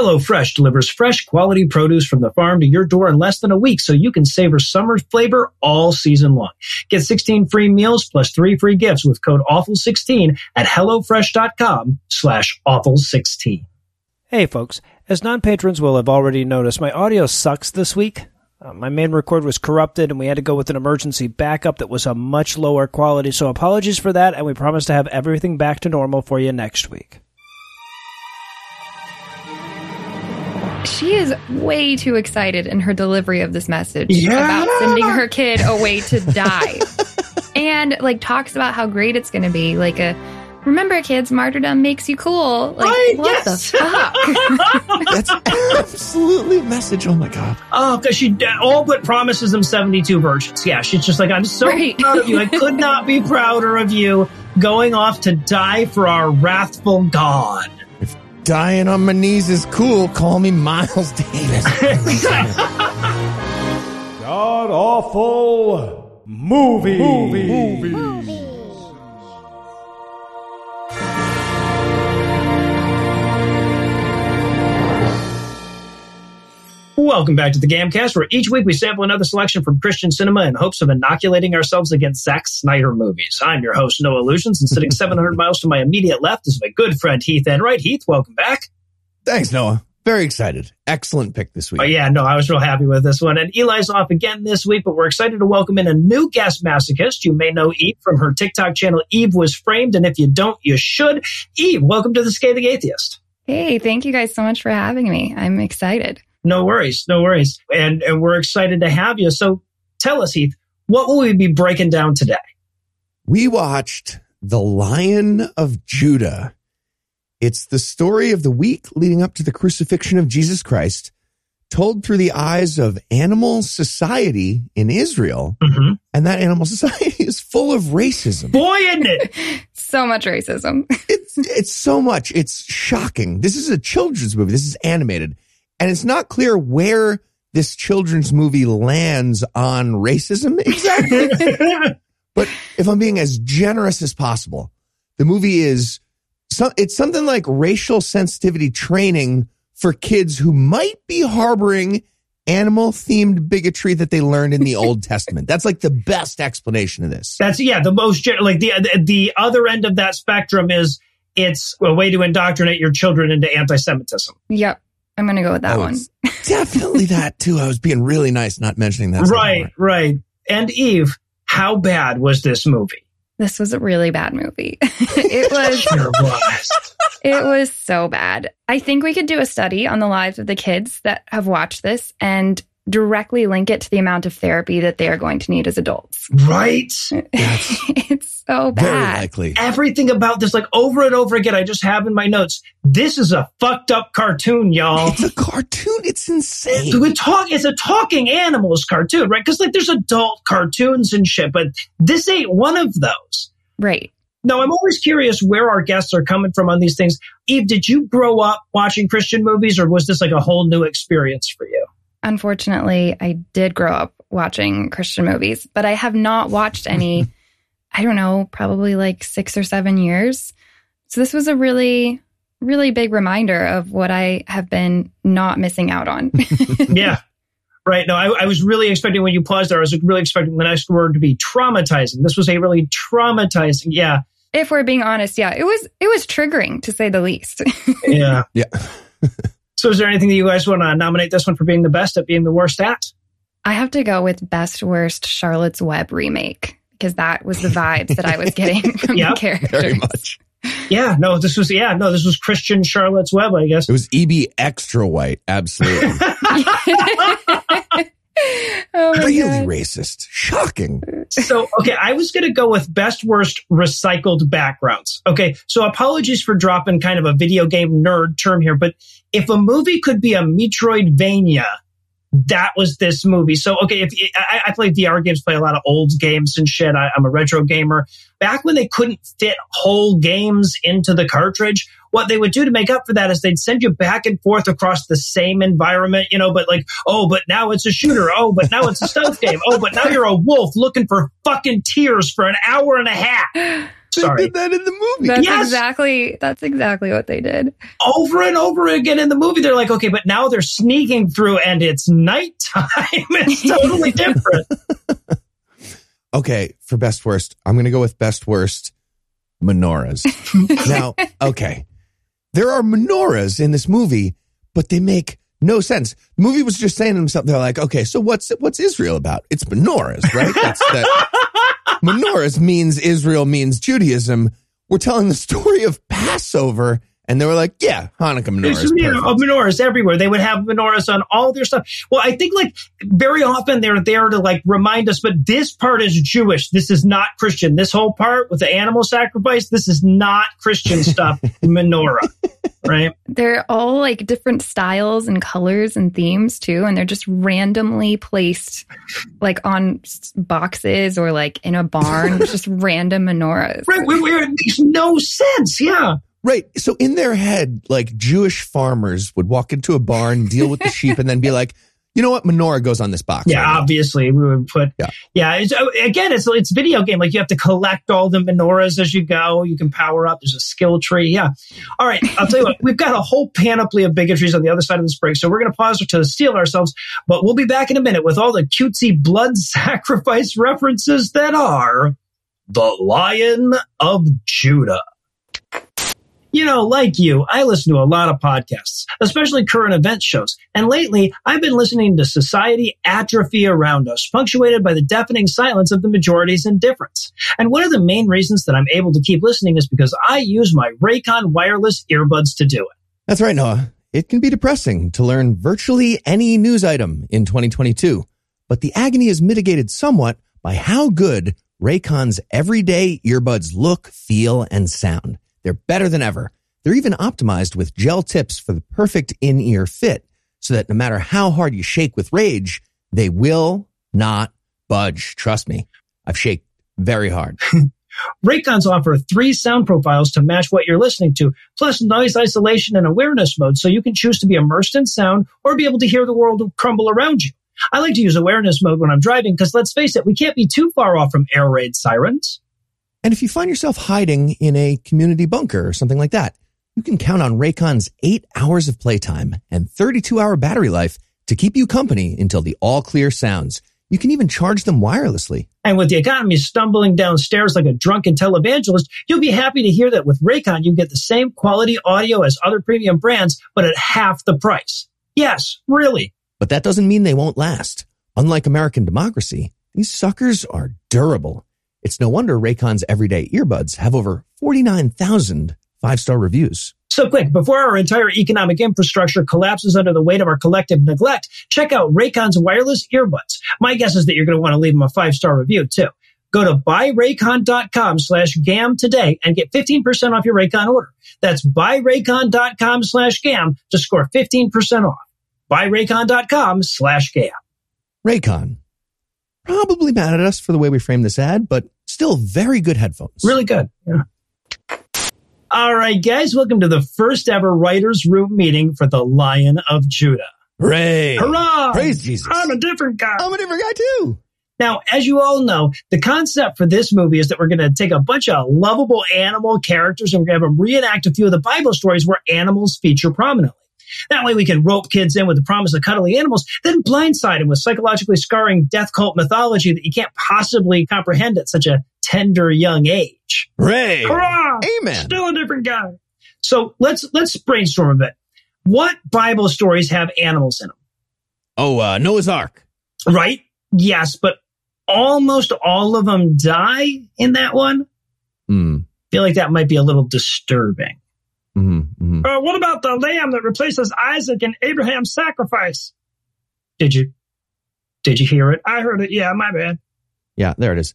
HelloFresh delivers fresh quality produce from the farm to your door in less than a week so you can savor summer flavor all season long. Get 16 free meals plus three free gifts with code AWFUL16 at HelloFresh.com slash AWFUL16. Hey folks, as non-patrons will have already noticed, my audio sucks this week. Uh, my main record was corrupted and we had to go with an emergency backup that was a much lower quality, so apologies for that and we promise to have everything back to normal for you next week. She is way too excited in her delivery of this message Yeah. about sending her kid away to die. and like talks about how great it's going to be. Like a remember kids, martyrdom makes you cool. Like Right, what yes. the fuck? That's absolutely message. Oh my god. Oh, because she all but promises them 72 virgins. Yeah, she's just like, I'm so Right. proud of you. I could not be prouder of you going off to die for our wrathful God. Dying on my knees is cool. Call me Miles Davis. God awful movie. Welcome back to the Gamcast, where each week we sample another selection from Christian cinema in hopes of inoculating ourselves against Zack Snyder movies. I'm your host, Noah Lugeons, and sitting 700 miles to my immediate left is my good friend Heath Enright. Heath, welcome back. Thanks, Noah. Very excited. Excellent pick this week. Oh, yeah, no, I was real happy with this one. And Eli's off again this week, but we're excited to welcome in a new guest masochist. You may know Eve from her TikTok channel, Eve Was Framed. And if you don't, you should. Eve, welcome to the Scathing Atheist. hey, thank you guys so much for having me. I'm excited. No worries, no worries. And, and we're excited to have you. So tell us, Heath, what will we be breaking down today? we watched The Lion of Judah. It's the story of the week leading up to the crucifixion of Jesus Christ, told through the eyes of animal society in Israel. Mm-hmm. And that animal society is full of racism. Boy, isn't it? So much racism. It's, it's so much. It's shocking. This is a children's movie. This is animated. And it's not clear where this children's movie lands on racism exactly. But if I'm being as generous as possible, the movie is so, it's something like racial sensitivity training for kids who might be harboring animal themed bigotry that they learned in the Old Testament. That's like the best explanation of this. That's yeah, the most like the the- the other end of that spectrum is it's a way to indoctrinate your children into anti-Semitism. yep. I'm going to go with that Oh, one. it's definitely that too. I was being really nice not mentioning that. right, right. And Eve, how bad was this movie? This was a really bad movie. it was Sure was. It was so bad. I think we could do a study on the lives of the kids that have watched this and directly link it to the amount of therapy that they are going to need as adults. right. it's so Very bad. likely. Everything about this, like over and over again, I just have in my notes. This is a fucked up cartoon, y'all. It's a cartoon. It's insane. we talk it's a talking animals cartoon right because like there's adult cartoons and shit but this ain't one of those Right. now i'm always curious where our guests are coming from on these things eve did you grow up watching christian movies or was this like a whole new experience for you Unfortunately, I did grow up watching Christian movies, but I have not watched any, I don't know, probably like six or seven years. So this was a really, really big reminder of what I have been not missing out on. yeah right no I, I was really expecting when you paused there i was really expecting the next word to be traumatizing this was a really traumatizing yeah if we're being honest, yeah, it was it was triggering to say the least. yeah Yeah. So is there anything that you guys want to nominate this one for being the best at being the worst at I have to go with best worst Charlotte's Web remake because that was the vibes that I was getting from Yep, the characters. Very much. yeah no this was yeah no this was christian charlotte's web i guess It was EB extra white. Absolutely. oh my really God. racist. Shocking. so okay i was going to go with best worst recycled backgrounds okay so apologies for dropping kind of a video game nerd term here but if a movie could be a metroidvania that was this movie so okay if i, I play vr games play a lot of old games and shit I, i'm a retro gamer back when they couldn't fit whole games into the cartridge what they would do to make up for that is they'd send you back and forth across the same environment, you know, but like, oh, but now it's a shooter. Oh, but now it's a stealth game. Oh, but now you're a wolf looking for fucking tears for an hour and a half. They Sorry. did that in the movie. That's Yes. exactly that's exactly what they did. Over and over again in the movie, they're like, okay, but now they're sneaking through and it's nighttime. it's totally different. okay, for best worst, I'm going to go with best worst menorahs. now, okay, there are menorahs in this movie, but they make no sense. The movie was just saying to themselves, they're like, okay, so what's what's Israel about? It's menorahs, right? That's that. Menorahs means Israel means Judaism. We're telling the story of Passover, and they were like, yeah, Hanukkah menorahs. There's you know, menorahs everywhere. They would have menorahs on all their stuff. Well, I think like very often they're there to like remind us, but this part is Jewish. This is not Christian. This whole part with the animal sacrifice, this is not Christian stuff. Menorah, right? They're all like different styles and colors and themes too, and they're just randomly placed like on boxes or like in a barn, just random menorahs. Right. We, we, it makes no sense. Yeah. Right. So in their head, like Jewish farmers would walk into a barn, deal with the sheep, and then be like, you know what? Menorah goes on this box. Yeah, right obviously we would put. Yeah. Yeah, it's, uh, again, it's it's video game. Like you have to collect all the menorahs as you go. You can power up. There's a skill tree. Yeah. All right. I'll tell you what. We've got a whole panoply of bigotries on the other side of this break, so we're going to pause to steel ourselves. But we'll be back in a minute with all the cutesy blood sacrifice references that are the Lion of Judah. You know, like you, I listen to a lot of podcasts, especially current event shows. And lately, I've been listening to society atrophy around us, punctuated by the deafening silence of the majority's indifference. And one of the main reasons that I'm able to keep listening is because I use my Raycon wireless earbuds to do it. That's right, Noah. It can be depressing to learn virtually any news item in 2022, but the agony is mitigated somewhat by how good Raycon's everyday earbuds look, feel, and sound. They're better than ever. They're even optimized with gel tips for the perfect in-ear fit so that no matter how hard you shake with rage, they will not budge. Trust me. I've shaked very hard. Raycons offer three sound profiles to match what you're listening to, plus noise isolation and awareness mode so you can choose to be immersed in sound or be able to hear the world crumble around you. I like to use awareness mode when I'm driving because let's face it, we can't be too far off from air raid sirens. And if you find yourself hiding in a community bunker or something like that, you can count on Raycon's eight hours of playtime and 32 hour battery life to keep you company until the all clear sounds. You can even charge them wirelessly. And with the economy stumbling downstairs like a drunken televangelist, you'll be happy to hear that with Raycon, you get the same quality audio as other premium brands, but at half the price. Yes, really. But that doesn't mean they won't last. Unlike American democracy, these suckers are durable. It's no wonder Raycon's everyday earbuds have over 49,000 five star reviews. So quick, before our entire economic infrastructure collapses under the weight of our collective neglect, check out Raycon's wireless earbuds. My guess is that you're going to want to leave them a five-star review too. Go to buyraycon.com slash GAM today and get 15% off your Raycon order. That's buyraycon.com slash GAM to score 15% off. Buyraycon.com slash GAM. Raycon. Probably mad at us for the way we framed this ad, but still very good headphones. Really good. Yeah. All right, guys, welcome to the first ever writers room meeting for the Lion of Judah. Hooray! Hurrah! Praise Jesus. I'm a different guy. I'm a different guy too. Now, as you all know, the concept for this movie is that we're going to take a bunch of lovable animal characters and we're going to have them reenact a few of the Bible stories where animals feature prominently. That way we can rope kids in with the promise of cuddly animals, then blindside them with psychologically scarring death cult mythology that you can't possibly comprehend at such a tender young age. Hooray! Hurrah! Amen. Still a different guy. So let's let's brainstorm a bit. What Bible stories have animals in them? Oh, uh, Noah's Ark. Right? Yes, but almost all of them die in that one. Hmm. feel like that might be a little disturbing. Hmm hmm Uh, what about the lamb that replaces Isaac in Abraham's sacrifice? Did you did you hear it? I heard it. Yeah, my bad. Yeah, there it is.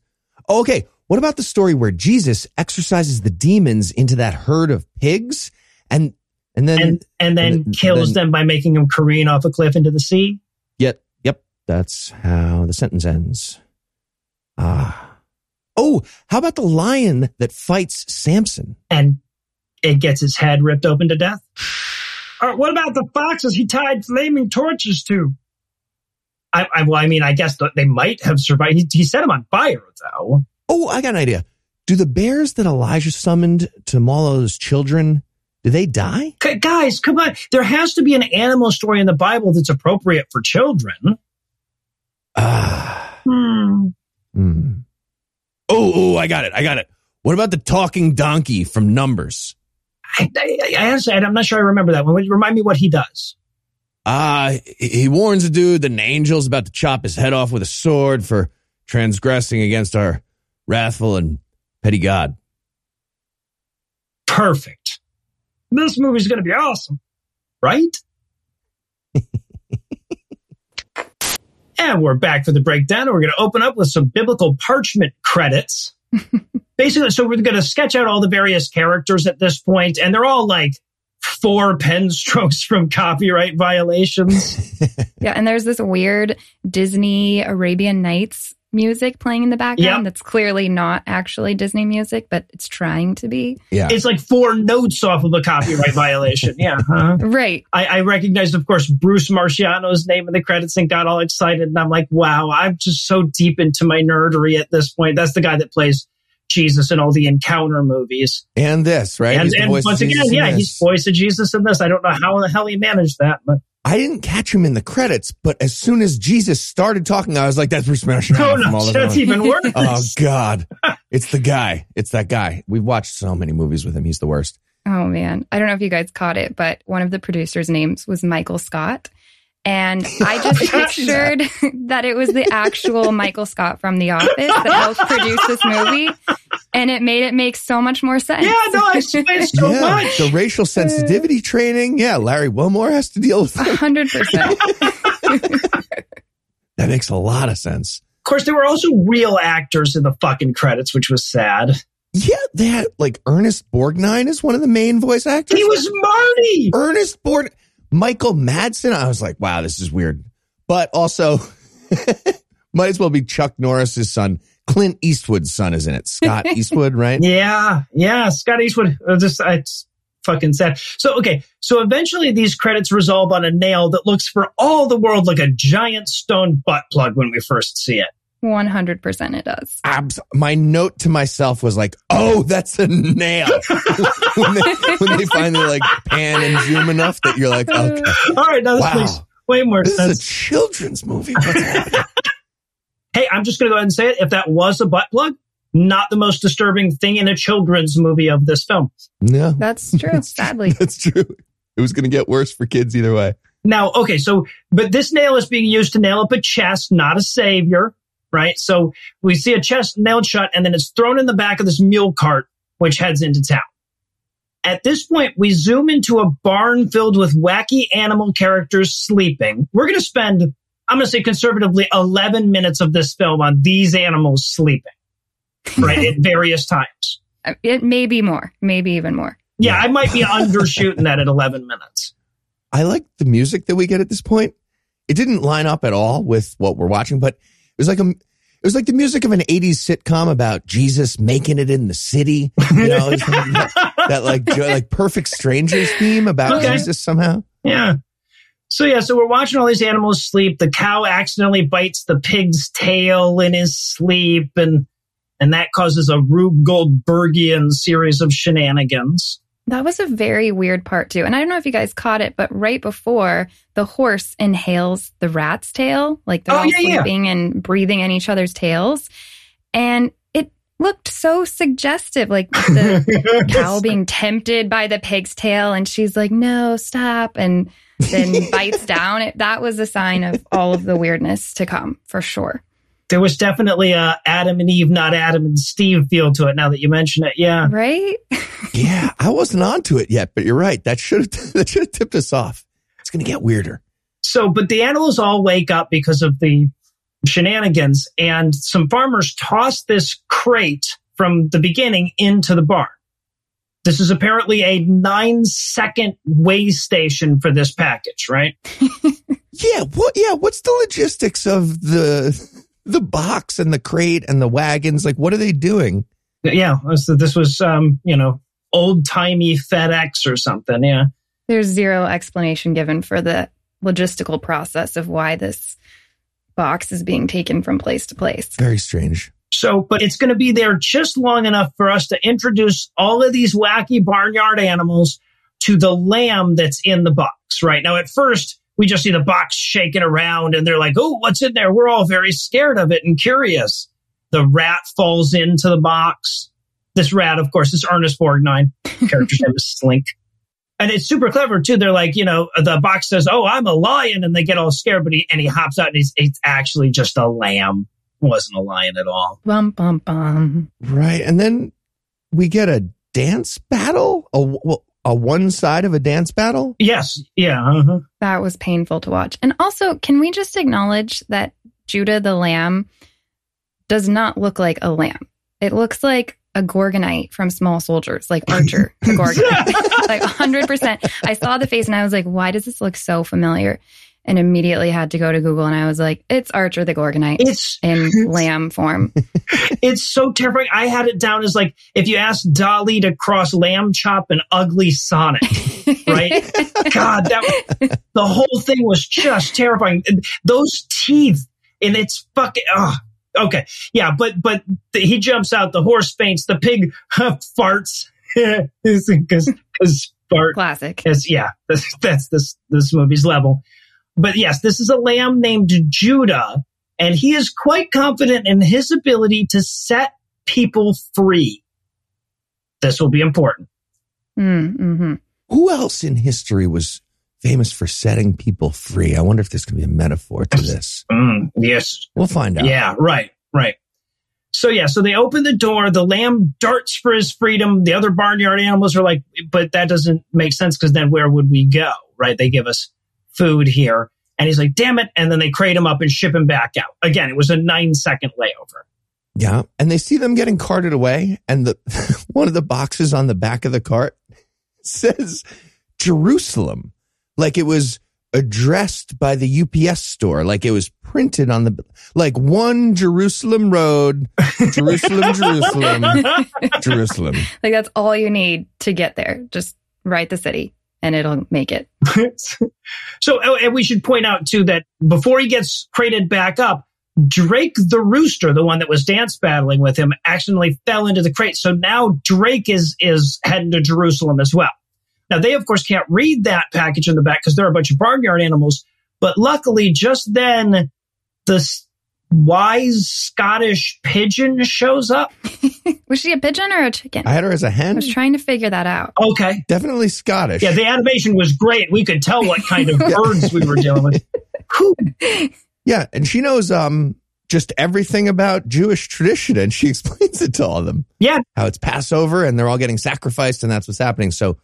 Okay. What about the story where Jesus exorcises the demons into that herd of pigs and and then And and then and kills then- them by making them careen off a cliff into the sea. yet yep, that's how the sentence ends. Ah. Oh, how about the lion that fights Samson? and it gets his head ripped open to death. Uh, what about the foxes he tied flaming torches to? I, I well, I mean, I guess they might have survived. He, he set them on fire, though. Oh, I got an idea. Do the bears that Elijah summoned to maul those children, do they die? G- guys, come on. There has to be an animal story in the Bible that's appropriate for children. Ah. Hmm. Hmm. Oh, oh, I got it. I got it. What about the talking donkey from Numbers? I, I, I honestly, I'm not sure I remember that one. Remind me what he does. He he warns a dude that an angel's about to chop his head off with a sword for transgressing against our wrathful and petty God. Perfect. This movie's going to be awesome, right? and we're back for the breakdown. We're going to open up with some biblical parchment credits. Basically, so we're going to sketch out all the various characters at this point, and they're all like four pen strokes from copyright violations. Yeah, and there's this weird Disney Arabian Nights music playing in the background Yep. that's clearly not actually Disney music, but it's trying to be. Yeah. it's like four notes off of a copyright violation. Yeah. huh? Right. I, I recognized, of course, Bruce Marchiano's name in the credits and got all excited. And I'm like, wow, I'm just so deep into my nerdery at this point. That's the guy that plays Jesus in all the encounter movies. and this, right? and and once again, yeah, this. he's voice of Jesus in this. I don't know how the hell he managed that, but I didn't catch him in the credits, but as soon as Jesus started talking, I was like, that's Bruce Marchiano no, from all no, that's even worse. Oh God. It's the guy. It's that guy. We've watched so many movies with him. He's the worst. Oh man. I don't know if you guys caught it, but one of the producers' names was Michael Scott. And I just pictured that it was the actual Michael Scott from The Office that helped produce this movie. And it made it make so much more sense. yeah, no, I explained so yeah. much. The racial sensitivity training. Yeah. Larry Wilmore has to deal with it. hundred percent. That makes a lot of sense. Of course, there were also real actors in the fucking credits, which was sad. Yeah. They had like Ernest Borgnine is one of the main voice actors. He was Marty. Ernest Borg, Michael Madsen. I was like, wow, this is weird. But also, might as well be Chuck Norris's son. Clint Eastwood's son is in it. Scott Eastwood, right? Yeah, yeah. Scott Eastwood. Just it's fucking sad. So okay, so eventually these credits resolve on a nail that looks for all the world like a giant stone butt plug when we first see it. One hundred percent it does. Abs- my note to myself was like, "Oh, that's a nail." when, they, when they finally like pan and zoom enough that you're like, "Okay, All right, now this Wow. makes way more this is a children's movie." What's happening? hey, I'm just going to go ahead and say it. If that was a butt plug, not the most disturbing thing in a children's movie of this film. no, That's true, sadly. that's true. It was going to get worse for kids either way. Now, okay, so but this nail is being used to nail up a chest, not a savior, right? So we see a chest nailed shut, and then it's thrown in the back of this mule cart, which heads into town. At this point, we zoom into a barn filled with wacky animal characters sleeping. We're going to spend, I'm going to say conservatively, 11 minutes of this film on these animals sleeping, right, at various times. Uh, it may be more, maybe even more. Yeah, I might be undershooting that at 11 minutes. I like the music that we get at this point. It didn't line up at all with what we're watching, but it was like a, it was like the music of an '80s sitcom about Jesus making it in the city. You know, that, that like like Perfect Strangers theme about Okay. Jesus somehow. Yeah. So yeah, so we're watching all these animals sleep. The cow accidentally bites the pig's tail in his sleep, and and that causes a Rube Goldbergian series of shenanigans. That was a very weird part too. And I don't know if you guys caught it, but right before the horse inhales the rat's tail, like they're Oh, all yeah, yeah. sleeping and breathing in each other's tails. And it looked so suggestive, like the cow being tempted by the pig's tail and she's like, no, stop. And then bites down. It, that was a sign of all of the weirdness to come for sure. there was definitely a Adam and Eve, not Adam and Steve feel to it. Now that you mention it, yeah. Right? Yeah, I wasn't onto it yet, but you're right. That should have that should have tipped us off. It's gonna get weirder. So, but the animals all wake up because of the shenanigans, and some farmers toss this crate from the beginning into the barn. This is apparently a nine second way station for this package, right? Yeah, what? Yeah, what's the logistics of the the box and the crate and the wagons? Like, what are they doing? Yeah, so this was, um, you know, old timey FedEx or something. Yeah. There's zero explanation given for the logistical process of why this box is being taken from place to place. Very strange. So, but it's going to be there just long enough for us to introduce all of these wacky barnyard animals to the lamb that's in the box, right? Now, at first, we just see the box shaking around and they're like, oh, what's in there? We're all very scared of it and curious. The rat falls into the box. This rat, of course, is Ernest Borgnine. Character's name is Slink. And it's super clever too. They're like, you know, the box says, "Oh, I'm a lion," and they get all scared, but he and he hops out, and he's it's actually just a lamb. It wasn't a lion at all. Bum bum bum. Right. And then we get a dance battle, a, well, a one side of a dance battle. Yes, yeah, uh-huh. That was painful to watch. And also, can we just acknowledge that Judah the lamb does not look like a lamb? It looks like a Gorgonite from Small Soldiers, like Archer the Gorgonite. like 100%. I saw the face and I was like, why does this look so familiar? And immediately had to go to Google and I was like, it's Archer the Gorgonite It's in lamb form. it's so terrifying. I had it down as like if you asked Dolly to cross Lamb Chop and Ugly Sonic, right? God, that the whole thing was just terrifying. And Those teeth and it's fucking. Oh, okay, yeah, but but the, he jumps out. The horse faints. The pig farts because because fart Classic. yeah. That's, that's this this movie's level. But yes, this is a lamb named Judah, and he is quite confident in his ability to set people free. This will be important. Mm, hmm Who else in history was famous for setting people free? I wonder if this could be a metaphor to this. Mm, yes, We'll find out. Yeah, right, right. So yeah, so they open the door. The lamb darts for his freedom. The other barnyard animals are like, but that doesn't make sense because then where would we go? Right? They give us food here, and he's like, damn it! And then they crate him up and ship him back out. Again, it was a nine second layover. Yeah. And they see them getting carted away, and the one of the boxes on the back of the cart says Jerusalem. Like it was addressed by the UPS store. Like it was printed on the like one Jerusalem road, Jerusalem, Jerusalem, Jerusalem. Like that's all you need to get there. Just write the city and it'll make it. so, oh, and we should point out too that before he gets crated back up, Drake the rooster, the one that was dance battling with him, accidentally fell into the crate. So now Drake is is heading to Jerusalem as well. Now they of course can't read that package in the back because there are a bunch of barnyard animals. But luckily, just then, the wise Scottish pigeon shows up. Was she a pigeon or a chicken? I had her as a hen. I was trying to figure that out. Okay. Definitely Scottish. Yeah, the animation was great. We could tell what kind of birds we were dealing with. Whew. Yeah, and she knows um just everything about Jewish tradition and she explains it to all of them. Yeah. How it's Passover and they're all getting sacrificed and that's what's happening. So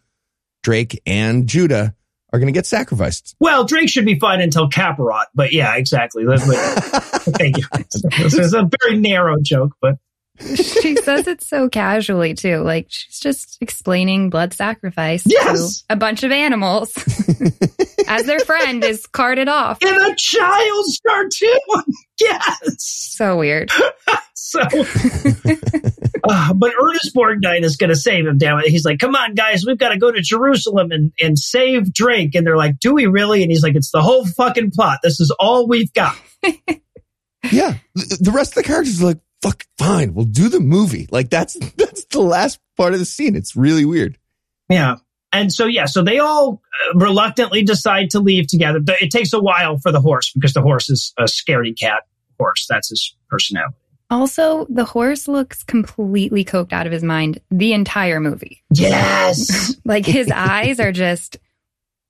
Drake and Judah are going to get sacrificed. Well, Drake should be fine until Kapparot, but yeah, exactly. That's what- Thank you. This is a very narrow joke, but she says it so casually too. Like she's just explaining blood sacrifice Yes. to a bunch of animals as their friend is carted off. in a child's cartoon. Yes. So weird. So, uh, but Ernest Borgnine is going to save him. Damn it! He's like, "Come on, guys, we've got to go to Jerusalem and and save Drake." And they're like, "Do we really?" And he's like, "It's the whole fucking plot. This is all we've got." Yeah. The rest of the characters are like, fuck, fine, we'll do the movie. Like that's that's the last part of the scene. It's really weird. Yeah. And so, yeah, so they all uh, reluctantly decide to leave together. It takes a while for the horse because the horse is a scaredy cat horse. That's his personality. Also, the horse looks completely coked out of his mind the entire movie. Yes. Like his eyes are just,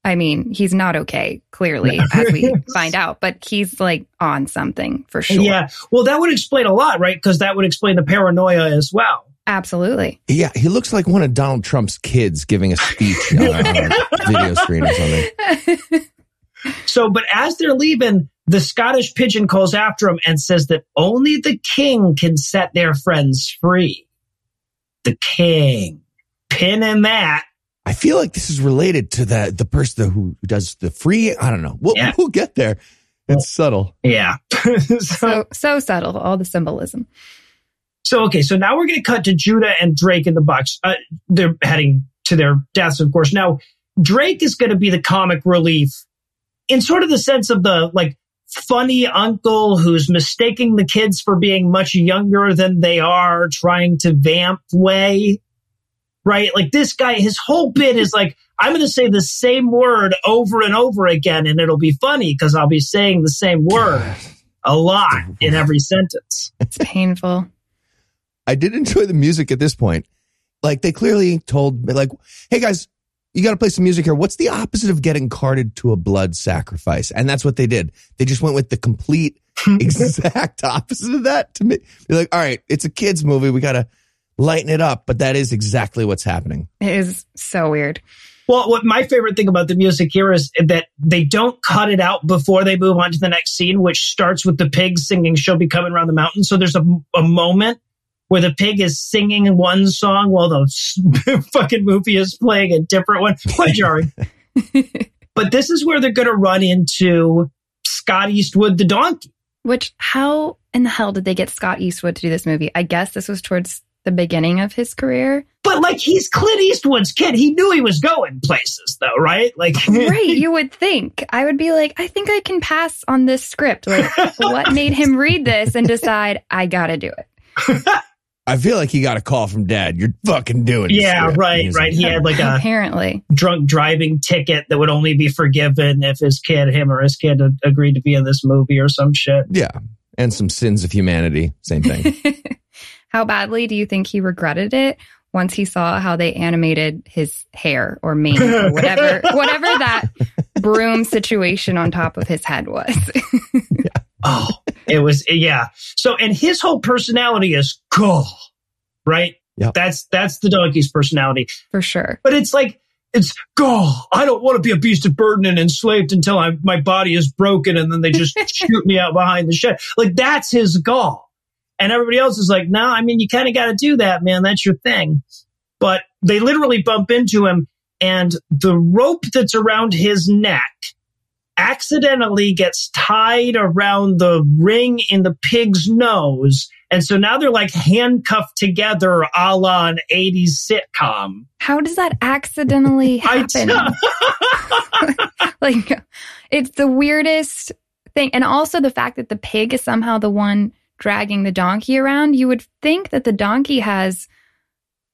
I mean, he's not okay, clearly, as we find out, but he's like on something for sure. Yeah. Well, that would explain a lot, right? Because that would explain the paranoia as well. Absolutely. Yeah, he looks like one of Donald Trump's kids giving a speech on a, video screen or something. So, but as they're leaving, the Scottish pigeon calls after him and says that only the king can set their friends free. The king. Pin in that. I feel like this is related to the the person who does the free. I don't know. We'll, Yeah. we'll get there. It's subtle. Yeah. so, So, so subtle, all the symbolism. so, okay. So now we're going to cut to Judah and Drake in the box. Uh, they're heading to their deaths, of course. Now, Drake is going to be the comic relief in sort of the sense of the like funny uncle who's mistaking the kids for being much younger than they are, trying to vamp way. Right? Like this guy, his whole bit is like, I'm going to say the same word over and over again, and it'll be funny because I'll be saying the same word a lot in every sentence. It's painful. I did enjoy the music at this point. Like they clearly told me, like, "Hey guys, you got to play some music here. What's the opposite of getting carted to a blood sacrifice?" And that's what they did. They just went with the complete exact opposite of that to me. They're like, "All right, it's a kids movie. We got to lighten it up," but that is exactly what's happening. It is so weird. Well, what my favorite thing about the music here is that they don't cut it out before they move on to the next scene, which starts with the pigs singing "She'll Be Coming Around the Mountain." So there's a, a moment where the pig is singing one song while the fucking movie is playing a different one. Quite jarring. but this is where they're going to run into Scott Eastwood, the donkey. Which, how in the hell did they get Scott Eastwood to do this movie? I guess this was towards the beginning of his career. But like he's Clint Eastwood's kid. He knew he was going places though, right? Like Right, you would think. I would be like, I think I can pass on this script. Like what made him read this and decide I got to do it? I feel like he got a call from dad. You're fucking doing this. Yeah, script." right, He's right. like, He had like a Apparently. drunk driving ticket that would only be forgiven if his kid, him or his kid agreed to be in this movie or some shit. yeah, and some sins of humanity. Same thing. How badly do you think he regretted it once he saw how they animated his hair or mane or whatever whatever that broom situation on top of his head was? Oh, it was yeah. So and his whole personality is cool, right? Yep. That's that's the donkey's personality. For sure. But it's like it's go. I don't want to be a beast of burden and enslaved until I, my body is broken, and then they just shoot me out behind the shed. Like that's his gall. And everybody else is like, no, I mean, you kind of got to do that, man. That's your thing. But they literally bump into him, and the rope that's around his neck accidentally gets tied around the ring in the pig's nose. And so now they're like handcuffed together a la an 80s sitcom. How does that accidentally happen? like it's the weirdest thing. And also the fact that the pig is somehow the one dragging the donkey around. You would think that the donkey has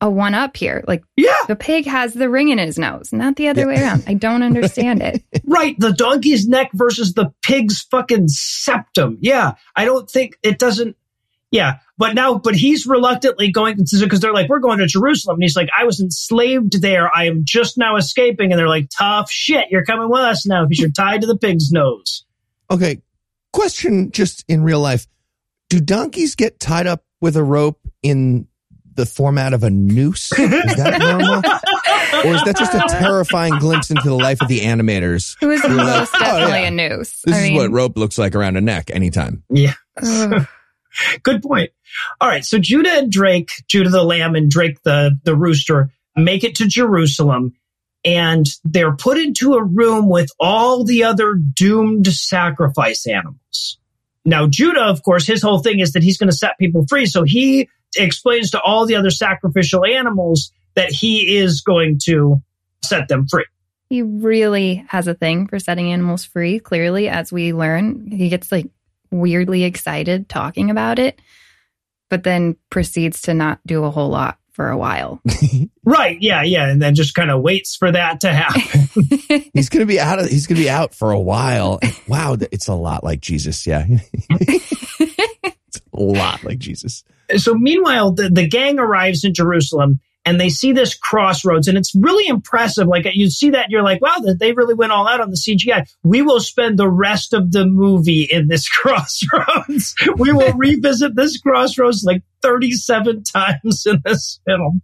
a one up here. Like Yeah, the pig has the ring in his nose, not the other Yeah. way around. I don't understand it. right. The donkey's neck versus the pig's fucking septum. Yeah, I don't think it doesn't. Yeah, but now, but he's reluctantly going because they're like, we're going to Jerusalem. And he's like, I was enslaved there. I am just now escaping. And they're like, tough shit. You're coming with us now because you're tied to the pig's nose. Okay. Question just in real life. Do donkeys get tied up with a rope in the format of a noose? Is that normal? or is that just a terrifying glimpse into the life of the animators? It was You're like, most "Oh, definitely yeah. a noose. This I is mean, what rope looks like around a neck anytime. Yeah. Good point. All right. So Judah and Drake, Judah the lamb and Drake the, the rooster make it to Jerusalem and they're put into a room with all the other doomed sacrifice animals. Now, Judah, of course, his whole thing is that he's going to set people free. So he explains to all the other sacrificial animals that he is going to set them free. he really has a thing for setting animals free. Clearly, as we learn, he gets like weirdly excited talking about it, but then proceeds to not do a whole lot for a while. Right. Yeah. Yeah. And then just kind of waits for that to happen. He's gonna be out of he's gonna be out for a while. Wow, it's a lot like Jesus, yeah. it's a lot like Jesus. so meanwhile, the, the gang arrives in Jerusalem and they see this crossroads and it's really impressive. Like you see that and you're like, wow, they really went all out on the CGI. We will spend the rest of the movie in this crossroads. we will revisit this crossroads like 37 times in this film.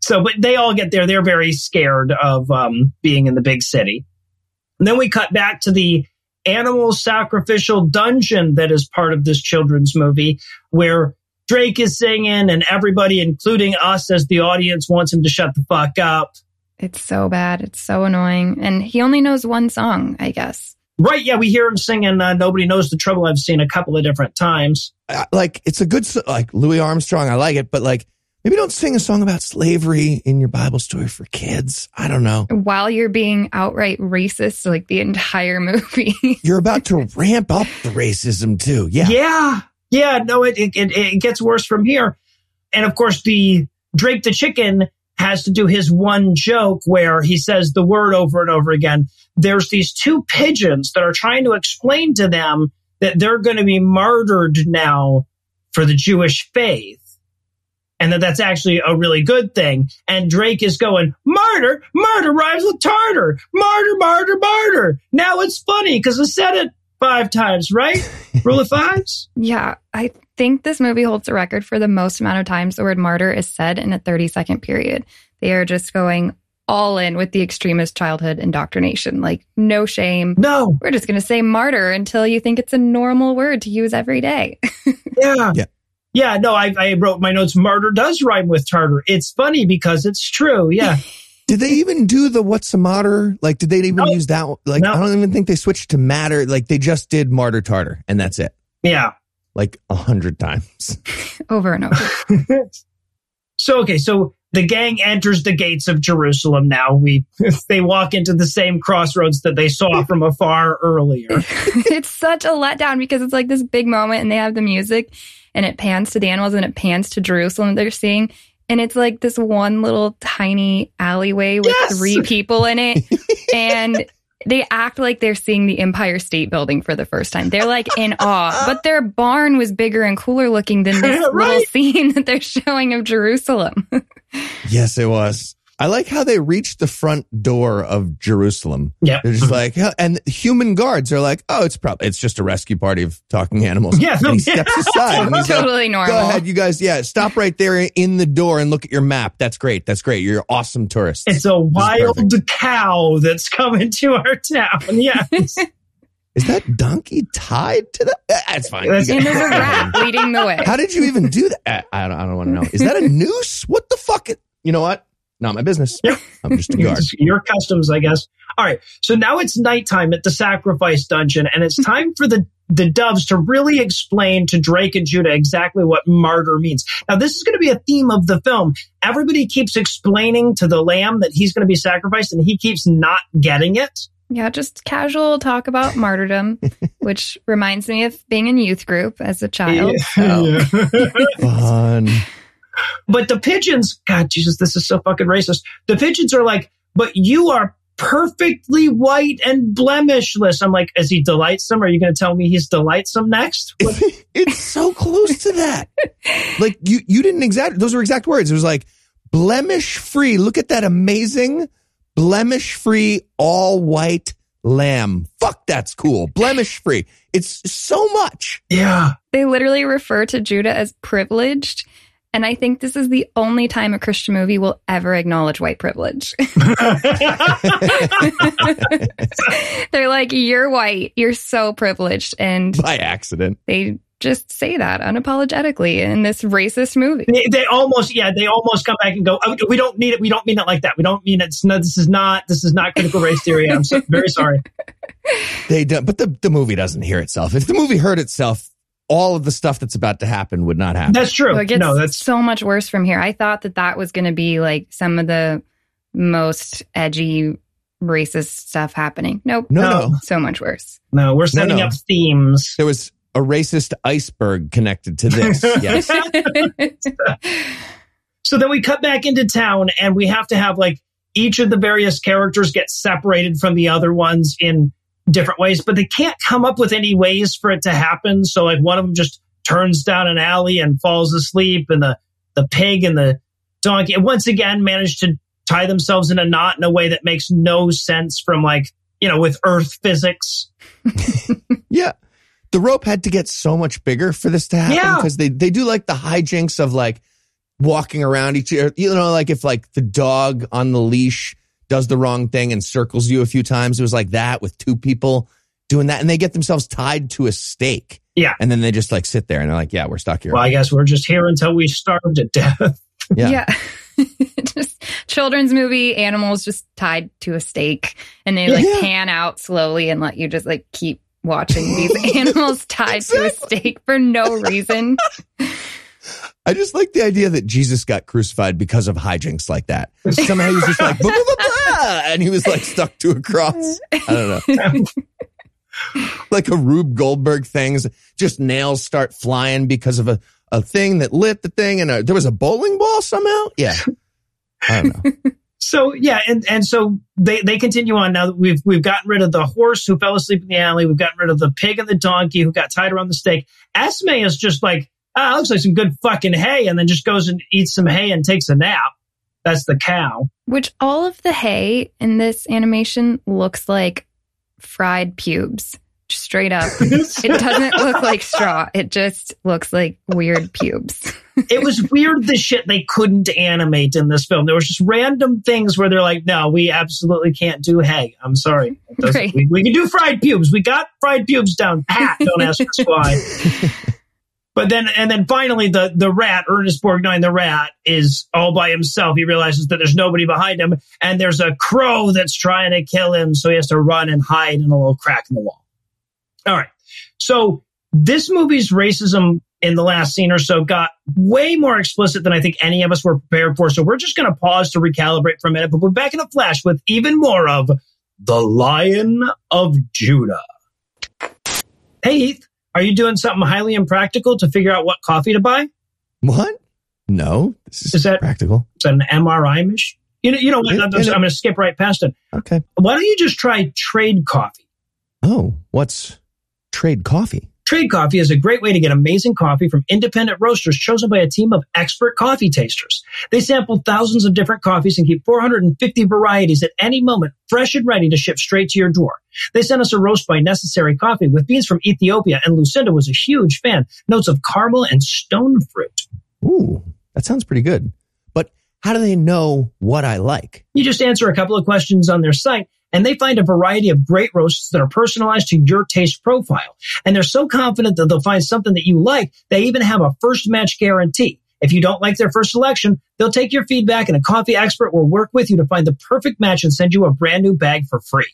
So, but they all get there. They're very scared of um, being in the big city. And then we cut back to the animal sacrificial dungeon that is part of this children's movie where Drake is singing and everybody, including us as the audience, wants him to shut the fuck up. It's so bad. It's so annoying. And he only knows one song, I guess. Right. Yeah. We hear him singing uh, Nobody Knows the Trouble I've seen a couple of different times. Uh, like it's a good like Louis Armstrong, I like it, but like Maybe don't sing a song about slavery in your Bible story for kids. I don't know. While you're being outright racist, like the entire movie. You're about to ramp up the racism too. Yeah. Yeah. Yeah. No, it, it, it, it gets worse from here. And of course, the Drake the chicken has to do his one joke where he says the word over and over again. There's these two pigeons that are trying to explain to them that they're going to be martyred now for the Jewish faith. And that that's actually a really good thing. And Drake is going, martyr, martyr rhymes with tartar, martyr, martyr, martyr. Now it's funny because I said it five times, right? Rule of fives? yeah, I think this movie holds the record for the most amount of times the word martyr is said in a 30 second period. They are just going all in with the extremist childhood indoctrination. Like, no shame. No. We're just going to say martyr until you think it's a normal word to use every day. Yeah. Yeah. Yeah, no, I, I wrote my notes. Martyr does rhyme with tartar. It's funny because it's true. Yeah. Did they even do the what's a martyr? Like, did they even No. use that? one? Like, No. I don't even think they switched to matter. Like, they just did martyr tartar and that's it. yeah. Like a hundred times. Over and over. so, okay. So the gang enters the gates of Jerusalem now. We, they walk into the same crossroads that they saw from afar earlier. it's such a letdown because it's like this big moment and they have the music and it pans to the animals and it pans to Jerusalem they're seeing. And it's like this one little tiny alleyway with Yes! three people in it. and they act like they're seeing the Empire State Building for the first time. They're like in awe. But their barn was bigger and cooler looking than this little scene that they're showing of Jerusalem. yes, it was. I like how they reached the front door of Jerusalem. Yeah. They're just like, and human guards are like, oh, it's probably, it's just a rescue party of talking animals. Yeah, And he steps aside and he's like, totally normal. Go ahead, you guys. Yeah, stop right there in the door and look at your map. That's great. That's great. You're awesome tourists. It's a wild cow that's coming to our town. Yes. Is that donkey tied to the? Uh, That's fine. That's- You And guys- there's a rat leading the way. How did you even do that? I I don't, I don't want to know. Is that a noose? What the fuck? You know what? Not my business. Yep. I'm just a guard. Your customs, I guess. All right. So now it's nighttime at the sacrifice dungeon, and it's time for the the doves to really explain to Drake and Judah exactly what martyr means. Now, this is going to be a theme of the film. Everybody keeps explaining to the lamb that he's going to be sacrificed, and he keeps not getting it. Yeah, just casual talk about martyrdom, which reminds me of being in youth group as a child. So Fun. But the pigeons, God, Jesus, this is so fucking racist. The pigeons are like, but you are perfectly white and blemishless. I'm like, is he delightsome? Are you going to tell me he's delightsome next? It's so close to that. Like you, you didn't exact. Those were exact words. It was like blemish free. Look at that amazing blemish free all white lamb. Fuck, that's cool. Blemish free. It's so much. yeah. they literally refer to Judah as privileged. And I think this is the only time a Christian movie will ever acknowledge white privilege. They're like, you're white, you're so privileged. And By accident. they just say that unapologetically in this racist movie. They, they almost, yeah, they almost come back and go, oh, we don't need it. We don't mean it like that. We don't mean it's no, this is not, this is not critical race theory. I'm so, very sorry. They don't, but the, the movie doesn't hear itself. If the movie heard itself, all of the stuff that's about to happen would not happen. That's true. So it gets no, that's, so much worse from here. I thought that that was going to be like some of the most edgy racist stuff happening. Nope. No, No. no. So much worse. no, we're setting no. up themes. There was a racist iceberg connected to this. Yes. So then we cut back into town and we have to have like each of the various characters get separated from the other ones in different ways, but they can't come up with any ways for it to happen. So like one of them just turns down an alley and falls asleep and the, the pig and the donkey once again manage to tie themselves in a knot in a way that makes no sense from like, you know, with earth physics. Yeah. The rope had to get so much bigger for this to happen Yeah. because they, they do like the hijinks of like walking around each other. You know, like if like the dog on the leash does the wrong thing and circles you a few times, it was like that with two people doing that and they get themselves tied to a stake. Yeah. And then they just like sit there and they're like, yeah, we're stuck here. Well, I guess we're just here until we starve to death. Yeah. just children's movie, animals just tied to a stake. And they like Yeah. pan out slowly and let you just like keep watching these animals tied to a stake for no reason. I just like the idea that Jesus got crucified because of hijinks like that. Somehow he was just like, blah, blah, blah, and he was like stuck to a cross. I don't know. like a Rube Goldberg things, just nails start flying because of a, a thing that lit the thing, and a, there was a bowling ball somehow. Yeah, I don't know. So yeah, and and so they they continue on now that we've we've gotten rid of the horse who fell asleep in the alley. We've gotten rid of the pig and the donkey who got tied around the stake. Esme is just like, ah, looks like some good fucking hay, and then just goes and eats some hay and takes a nap. That's the cow. Which all of the hay in this animation looks like fried pubes. Straight up. it doesn't look like straw. It just looks like weird pubes. it was weird the shit they couldn't animate in this film. There was just random things where they're like, no, we absolutely can't do hay. I'm sorry. Right. We, we can do fried pubes. We got fried pubes down pat. Don't ask us why. But then, and then finally, the the rat, Ernest Borgnine, the rat, is all by himself. He realizes that there's nobody behind him, and there's a crow that's trying to kill him. So he has to run and hide in a little crack in the wall. All right. So this movie's racism in the last scene or so got way more explicit than I think any of us were prepared for. So we're just going to pause to recalibrate for a minute, but we're back in a flash with even more of the Lion of Judah. Hey, Heath, are you doing something highly impractical to figure out what coffee to buy? What? No, this is, Is that- practical. that an MRI mission? You know, you know what? Yeah, I'm, yeah. I'm going to skip right past it. Okay. Why don't you just try trade coffee? Oh, what's trade coffee? Trade Coffee is a great way to get amazing coffee from independent roasters chosen by a team of expert coffee tasters. They sample thousands of different coffees and keep 450 varieties at any moment, fresh and ready to ship straight to your door. They sent us a roast by Necessary Coffee with beans from Ethiopia, and Lucinda was a huge fan. Notes of caramel and stone fruit. Ooh, that sounds pretty good. But how do they know what I like? You just answer a couple of questions on their site, and they find a variety of great roasts that are personalized to your taste profile. And they're so confident that they'll find something that you like, they even have a first match guarantee. If you don't like their first selection, they'll take your feedback and a coffee expert will work with you to find the perfect match and send you a brand new bag for free.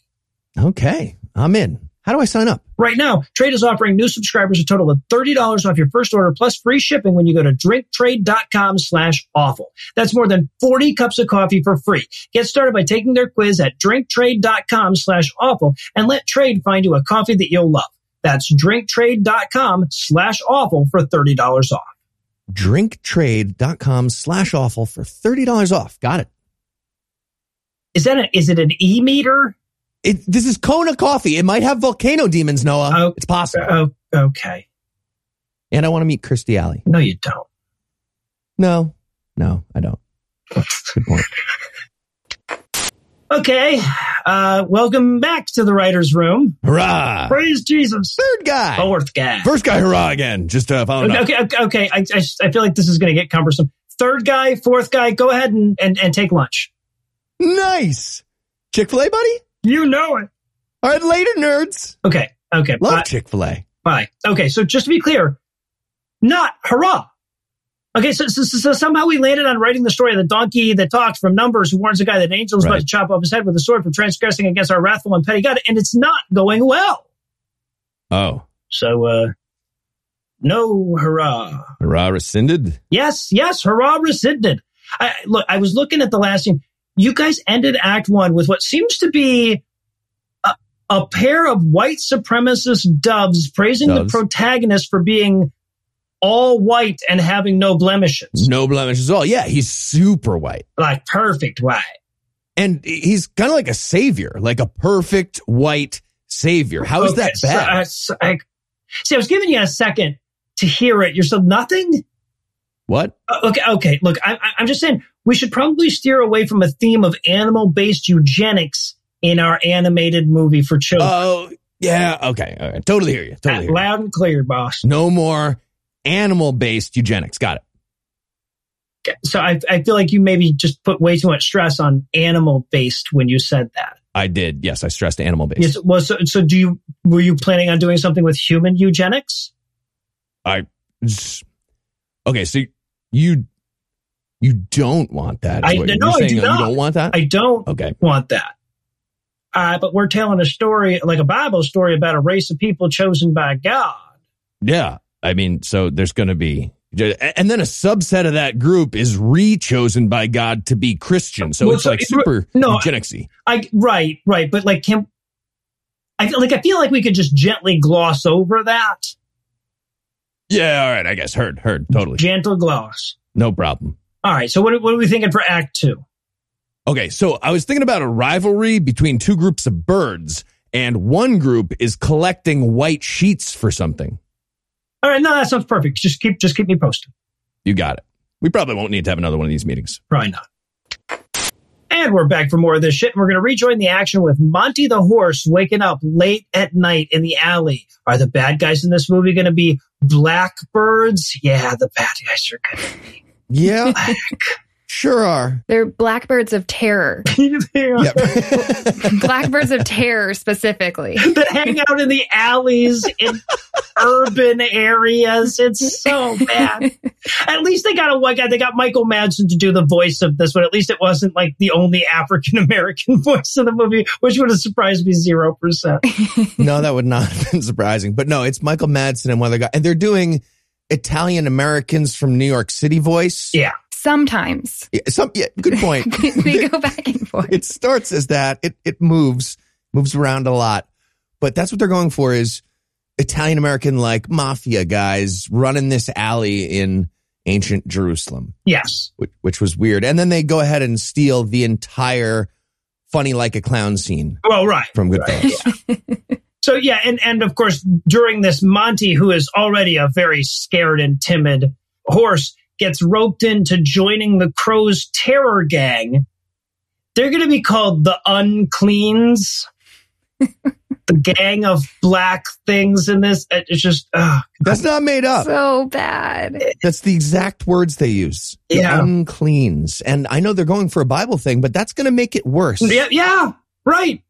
Okay, I'm in. How do I sign up? Right now, Trade is offering new subscribers a total of $30 off your first order plus free shipping when you go to drinktrade.com slash awful. That's more than 40 cups of coffee for free. Get started by taking their quiz at drinktrade.com slash awful and let Trade find you a coffee that you'll love. That's drinktrade.com slash awful for $30 off. Drinktrade.com slash awful for $30 off. Got it. Is that a, is it an e-meter? It. This is Kona coffee. It might have volcano demons, Noah. Oh. it's possible. Oh, okay. and I want to meet Kirstie Alley. No, you don't. No, no, I don't. Good point. Okay. Uh, welcome back to the writer's room. Hurrah! Praise Jesus. Third guy. Fourth guy. First guy, hurrah again. Just uh, following Okay, okay, okay. okay. I, I, I feel like this is going to get cumbersome. Third guy, fourth guy, go ahead and, and, and take lunch. Nice. Chick fil A, buddy? You know it. All right, later, nerds. Okay, okay. Love Chick fil A. bye. Okay, so just to be clear, not hurrah. Okay, so, so, so somehow we landed on writing the story of the donkey that talks from Numbers who warns a guy that an angel is about to chop off his head with a sword for transgressing against our wrathful and petty God, and it's not going well. Oh, So, uh, no hurrah. hurrah rescinded. Yes, yes, hurrah rescinded. I, look, I was looking at the last scene. You guys ended Act One with what seems to be a, a pair of white supremacist doves praising Doves. the protagonist for being all white and having no blemishes, No blemishes at all. Yeah, he's super white. like perfect white. And he's kind of like a savior, like a perfect white savior. How is Okay, that so- bad? uh, so I- see, I was giving you a second to hear it. You're still nothing. What? Uh, Okay, okay. Look, I, I- I'm just saying we should probably steer away from a theme of animal-based eugenics in our animated movie for children. Oh, yeah. Okay. Okay. Totally hear you. Totally hear you. Loud and clear, boss. No more animal based eugenics. Got it. Okay. So I, I feel like you maybe just put way too much stress on animal-based when you said that. I did. Yes, I stressed animal based. Yes, well, so, so do you? Were you planning on doing something with human eugenics? I. Okay, so you you don't want that. I- no, I do You not. don't want that. I don't okay. want that. Uh, but we're telling a story, like a Bible story about a race of people chosen by God. Yeah. I mean, so there's going to be And then a subset of that group is re-chosen by God to be Christian. So Well, it's so like it- super no, eugenicsy. I right, right, but like can I like I feel like we could just gently gloss over that. Yeah, all right. I guess heard, heard, totally, Gentle gloss. no problem. All right. So what, what are we thinking for Act Two? Okay, so I was thinking about a rivalry between two groups of birds, and one group is collecting white sheets for something. All right. No, that sounds perfect. Just keep just keep me posted. You got it. We probably won't need to have another one of these meetings. Probably not. And we're back for more of this shit. And we're going to rejoin the action with Monty the horse waking up late at night in the alley. Are the bad guys in this movie going to be blackbirds? Yeah, the bad guys are going to be Yeah, black. Sure are. They're blackbirds of terror. Yep. blackbirds of terror specifically. that hang out in the alleys in urban areas. It's so bad. At least they got a white guy. They got Michael Madsen to do the voice of this one. At least it wasn't like the only African American voice in the movie, which would have surprised me zero percent. no, that would not have been surprising. But no, it's Michael Madsen and one other guy, and they're doing Italian Americans from New York City voice. Yeah. Sometimes Yeah, some, yeah good point. they go back and forth. it starts as that. It it moves moves around a lot, but that's what they're going for is Italian American like mafia guys running this alley in ancient Jerusalem, Yes. which, which was weird. And then they go ahead and steal the entire funny like a clown scene Well, right. from Goodfellas. So yeah, and and of course during this, Monty, who is already a very scared and timid horse, gets roped into joining the Crows terror gang. They're going to be called the Uncleans. the gang of black things in this. It's just, uh, That's not made up. so bad. That's the exact words they use. The Yeah. uncleans. And I know they're going for a Bible thing, but that's going to make it worse. yeah, yeah, right.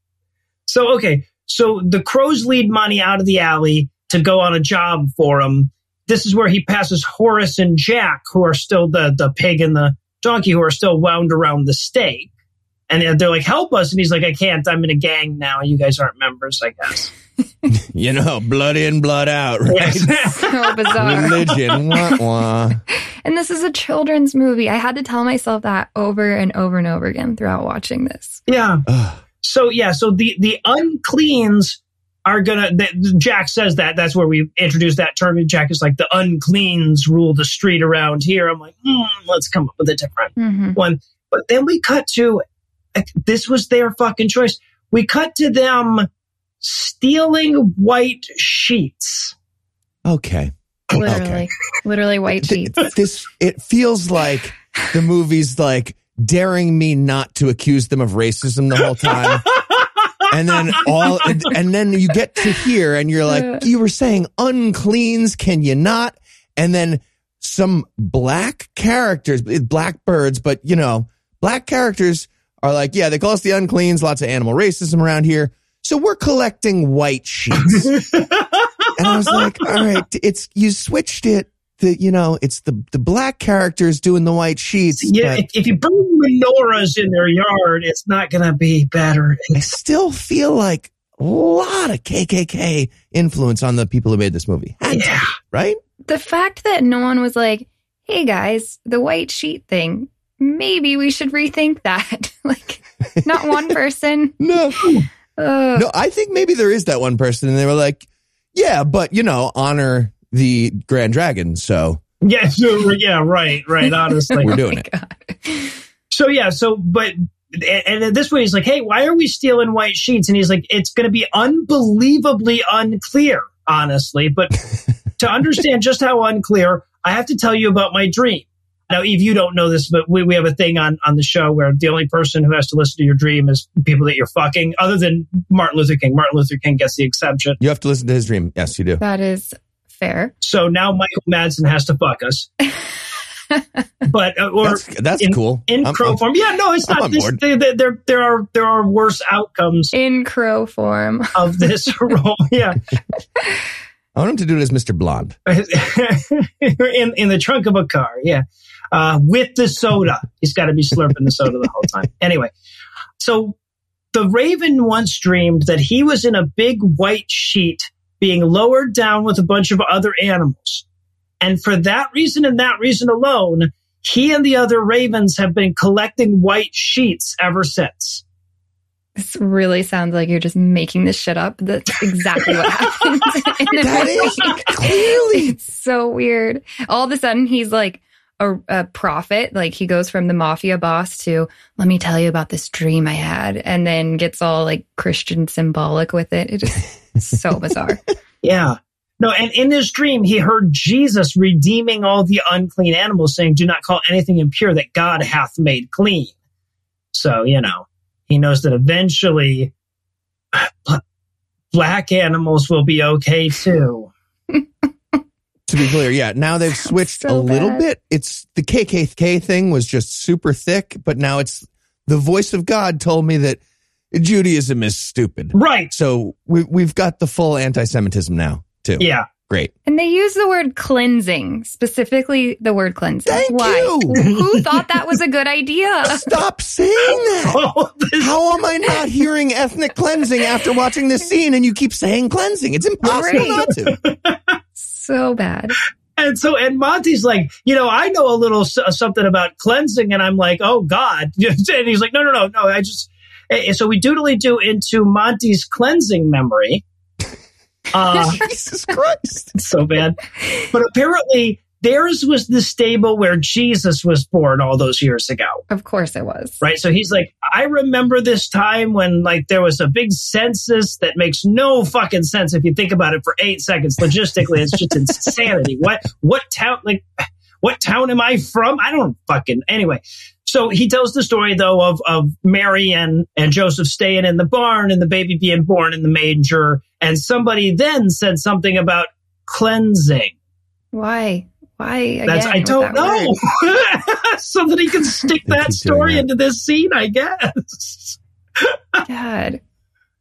So okay, so the crows lead Monty out of the alley to go on a job for him. This is where he passes Horace and Jack, who are still the the pig and the donkey, who are still wound around the stake. And they're- they're like, "Help us!" And he's like, "I can't. I'm in a gang now. You guys aren't members, I guess." You know, blood in, blood out, right? Yes. So bizarre. Religion. Wah, wah. And this is a children's movie. I had to tell myself that over and over and over again throughout watching this. yeah. So yeah, so the the uncleans are gonna. The, Jack says that. That's where we introduced that term. Jack is like the uncleans rule the street around here. I'm like, hmm, let's come up with a different hmm one. But then we cut to this was their fucking choice. We cut to them stealing white sheets. Okay. Literally, literally white sheets. this it feels like the movie's like daring me not to accuse them of racism the whole time. And then all, and, and then you get to here and you're like, you were saying uncleans, can you not? And then some black characters, black birds, but you know, black characters are like, yeah, they call us the uncleans, lots of animal racism around here. So we're collecting white sheets. and I was like, all right, it's, you switched it. The, you know, it's the, the black characters doing the white sheets. Yeah, but if, if you burn menorahs in their yard, it's not going to be better. I still feel like a lot of KKK influence on the people who made this movie. Had to, Yeah. right? the fact that no one was like, "Hey guys, the white sheet thing. Maybe we should rethink that." like, not one person. No, Ugh. no, I think maybe there is that one person and they were like, yeah, but you know, honor the Grand Dragon. So Yeah, so, yeah, right, right. Honestly, we're doing Oh it. God. So yeah, so but and, and this way he's like, hey, why are we stealing white sheets? And he's like, it's going to be unbelievably unclear, honestly. But to understand just how unclear, I have to tell you about my dream. Now, Eve, you don't know this, but we, we have a thing on, on the show where the only person who has to listen to your dream is people that you're fucking, other than Martin Luther King. Martin Luther King gets the exception. You have to listen to his dream. Yes, you do. That is fair. So now Michael Madsen has to fuck us. but uh, or That's, that's in- cool. in I'm- crow I'm- form. Yeah, no, it's not. This, board. there, there, there, there are there are worse outcomes In crow form. of this role. Yeah, I want him to do it as Mr. Blonde. in in the trunk of a car. Yeah, uh, with the soda. He's got to be slurping the soda the whole time. Anyway, so the Raven once dreamed that he was in a big white sheet being lowered down with a bunch of other animals. And for that reason and that reason alone, he and the other ravens have been collecting white sheets ever since. This really sounds like you're just making this shit up. That's exactly what happened. That is clearly It's so weird. All of a sudden, he's like a, a prophet. Like he goes from the mafia boss to, let me tell you about this dream I had, and then gets all like Christian symbolic with it. It is so bizarre. Yeah. No, and in his dream, he heard Jesus redeeming all the unclean animals, saying, Do not call anything impure that God hath made clean. So, you know, he knows that eventually black animals will be okay too. To be clear, yeah. Now they've switched so a little bad. bit. It's the KKK thing was just super thick, but now it's the voice of God told me that Judaism is stupid. Right. So we, we've got the full anti-Semitism now too. Yeah. Great. And they use the word cleansing, specifically the word cleansing. Thank Why? you. Who thought that was a good idea? Stop saying that. How am I not hearing ethnic cleansing after watching this scene and you keep saying cleansing? It's impossible Right. not to. So bad. And so, and Monty's like, you know, I know a little s- something about cleansing, and I'm like, oh God, and he's like, no, no, no, no, I just. eh, So we doodly do into Monty's cleansing memory. Uh, Jesus Christ. it's so bad, but apparently theirs was the stable where Jesus was born all those years ago, Of course it was. right? So he's like, I remember this time when like there was a big census that makes no fucking sense if you think about it for eight seconds. Logistically, it's just insanity. What what town like what town am I from? I don't fucking anyway. So he tells the story though of of Mary and and Joseph staying in the barn and the baby being born in the manger, and somebody then said something about cleansing. Why? Why? Again That's I don't that know. word? so that he can stick that story that. into this scene, I guess. God.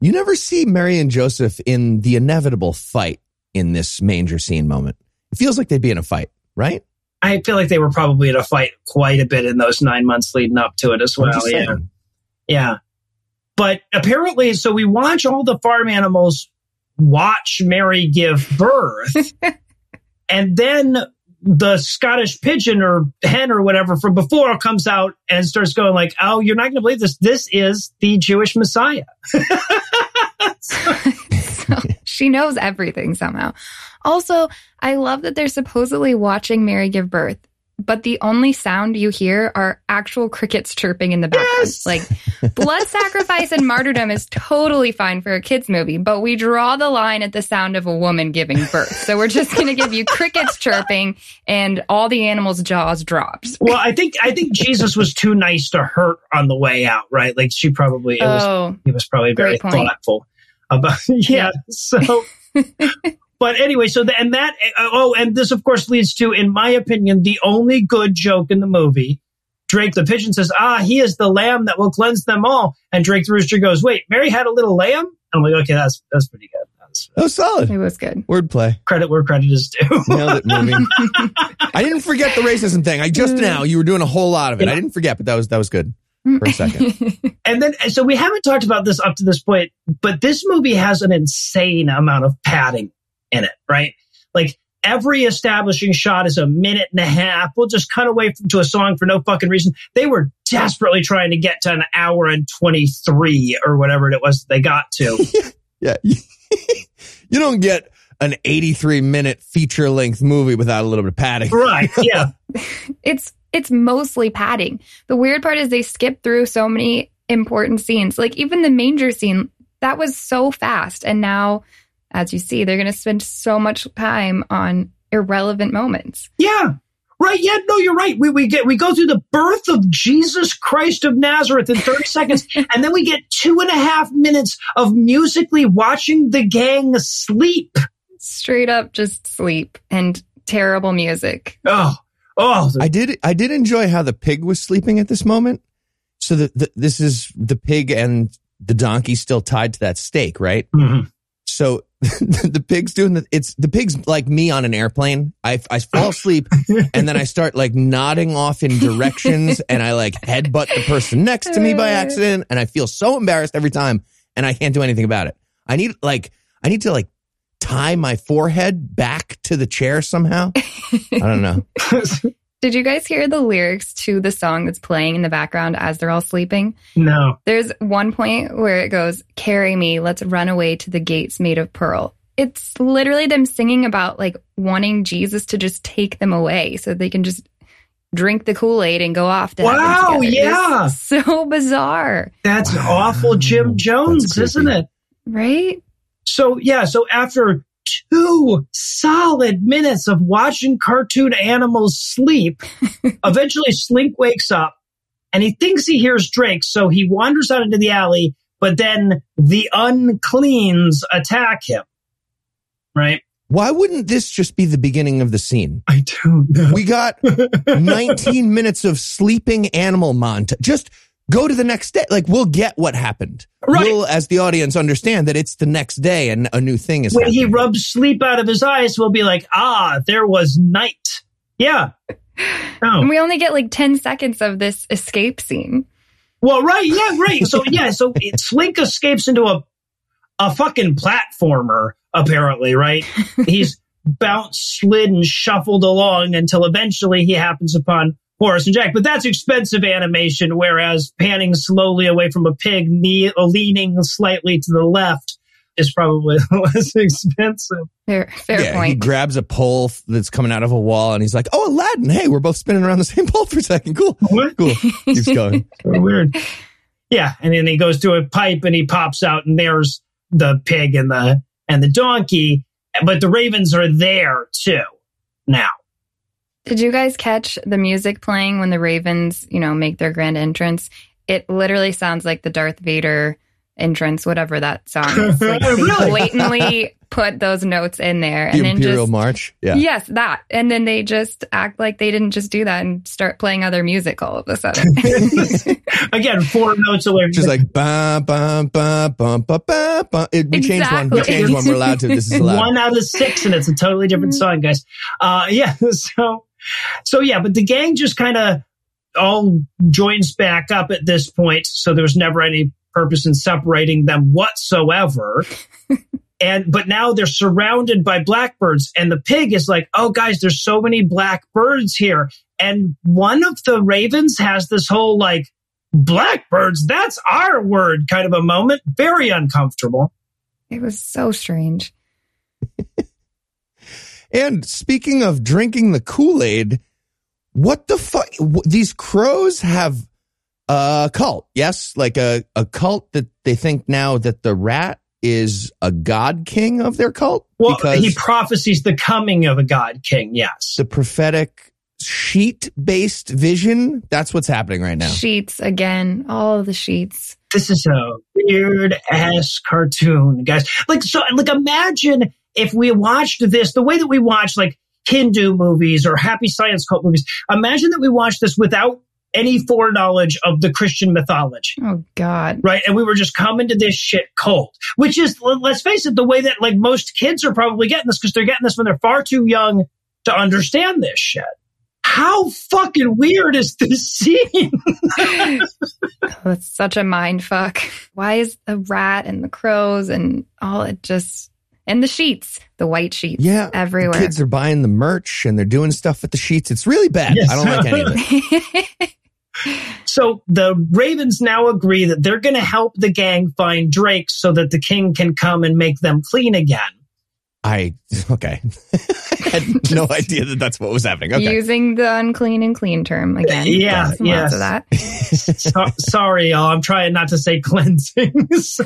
You never see Mary and Joseph in the inevitable fight in this manger scene moment. It feels like they'd be in a fight, right? I feel like they were probably in a fight quite a bit in those nine months leading up to it as well. Yeah. saying. Yeah. But apparently, so we watch all the farm animals watch Mary give birth. and then the Scottish pigeon or hen or whatever from before comes out and starts going like, "Oh, you're not going to believe this. This is the Jewish Messiah." so she knows everything somehow. Also, I love that they're supposedly watching Mary give birth, but the only sound you hear are actual crickets chirping in the background. Yes. Like blood sacrifice and martyrdom is totally fine for a kids movie, but we draw the line at the sound of a woman giving birth. So we're just going to give you crickets chirping and all the animals' jaws dropped. well, I think I think Jesus was too nice to hurt on the way out, right? Like she probably it was Oh, he was probably very thoughtful about yeah so but anyway so the, and that uh, oh and this of course leads to in my opinion the only good joke in the movie drake the pigeon says ah he is the lamb that will cleanse them all and drake the rooster goes wait mary had a little lamb and i'm like okay that's that's pretty good that's That was solid. it was good. Wordplay. credit where credit is due Nailed it, movie. I didn't forget the racism thing. I just now you were doing a whole lot of it. I didn't forget, but that was that was good for a second. And then, so we haven't talked about this up to this point, but this movie has an insane amount of padding in it, right? Like every establishing shot is a minute and a half. We'll just cut away from, to a song for no fucking reason. They were desperately trying to get to an hour and 23 or whatever it was they got to. Yeah. you don't get an 83 minute feature length movie without a little bit of padding. right. Yeah. it's it's mostly padding. The weird part is they skip through so many important scenes. Like even the manger scene, that was so fast. And now, as you see, they're gonna spend so much time on irrelevant moments. Yeah. Right. Yeah. No, you're right. We, we get, we go through the birth of Jesus Christ of Nazareth in 30 seconds. And then we get two and a half minutes of musically watching the gang sleep. Straight up just sleep and terrible music. Oh, oh, I did I did enjoy how the pig was sleeping at this moment. So the, the, this is the pig and the donkey still tied to that stake, right? Mhm. So the pig's doing the it's the pig's like me on an airplane. I I fall asleep and then I start like nodding off in directions and I like headbutt the person next to me by accident and I feel so embarrassed every time and I can't do anything about it. I need like I need to like tie my forehead back to the chair somehow I don't know. Did you guys hear the lyrics to the song that's playing in the background as they're all sleeping? no. There's one point where it goes, Carry me, let's run away to the gates made of pearl. It's literally them singing about like wanting Jesus to just take them away so they can just drink the Kool Aid and go off to heaven Wow, yeah. It's so bizarre, That's awful Jim Jones, isn't it? right? So yeah, so after two solid minutes of watching cartoon animals sleep, eventually Slink wakes up and he thinks he hears Drake, so he wanders out into the alley, but then the uncleans attack him. Right? Why wouldn't this just be the beginning of the scene? I don't know. We got 19 minutes of sleeping animal montage. Just go to the next day. Like we'll get what happened. Right. We'll, as the audience, understand that it's the next day and a new thing is when happening. he rubs sleep out of his eyes, we'll be like, ah, there was night. Yeah. Oh. And we only get like 10 seconds of this escape scene. Well, right, yeah, right. So yeah, so it, Slink escapes into a a fucking platformer, apparently, right? He's bounced, slid, and shuffled along until eventually he happens upon Horace and Jack. But that's expensive animation, whereas panning slowly away from a pig, knee, uh, leaning slightly to the left, is probably less expensive. Fair, fair yeah, he grabs a pole that's coming out of a wall and he's like, Oh, Aladdin. Hey, we're both spinning around the same pole for a second. Cool. What? Cool. Keeps going. So weird. Yeah, and then he goes to a pipe and he pops out, and there's the pig and the and the donkey, but the ravens are there too now. Did you guys catch the music playing when the Ravens, you know, make their grand entrance? It literally sounds like the Darth Vader entrance, whatever that song is. Like they Really? blatantly put those notes in there The and then Imperial just March. Yeah. Yes, that. And then they just act like they didn't just do that and start playing other music all of a sudden. Again, four notes away. Just like ba ba ba ba ba ba ba. It, we changed one. We Exactly. changed one. We're allowed to. This is allowed. one out of six, and it's a totally different song, guys. Uh, yeah. So, so yeah, but the gang just kind of all joins back up at this point. So there was never any purpose in separating them whatsoever. and but now they're surrounded by blackbirds, and the pig is like, "Oh, guys, there's so many blackbirds here." And one of the ravens has this whole like, "Blackbirds, that's our word," kind of a moment. Very uncomfortable. it was so strange. And speaking of drinking the Kool Aid, what the fuck? These crows have a cult, yes, like a a cult that they think now that the rat is a god king of their cult Well, because he prophesies the coming of a god king. Yes. the prophetic sheet based vision. That's what's happening right now. Sheets again, all the sheets. This is a weird ass cartoon, guys. Like, so, like, imagine if we watched this the way that we watch like Hindu movies or happy science cult movies. Imagine that we watched this without any foreknowledge of the Christian mythology. Oh God. Right. And we were just coming to this shit cold, which is, let's face it, the way that like most kids are probably getting this because they're getting this when they're far too young to understand this shit. How fucking weird is this scene? That's such a mind fuck. Why is the rat and the crows and all it just and the sheets, the white sheets, Yeah, everywhere. Kids are buying the merch and they're doing stuff with the sheets. It's really bad. Yes. I don't like any of it. So the Ravens now agree that they're going to help the gang find Drake so that the king can come and make them clean again. I okay. I had no idea that that's what was happening. Okay. Using the unclean and clean term again. Yeah, Lots yes. of that. So, sorry, y'all. I'm trying not to say cleansing. so,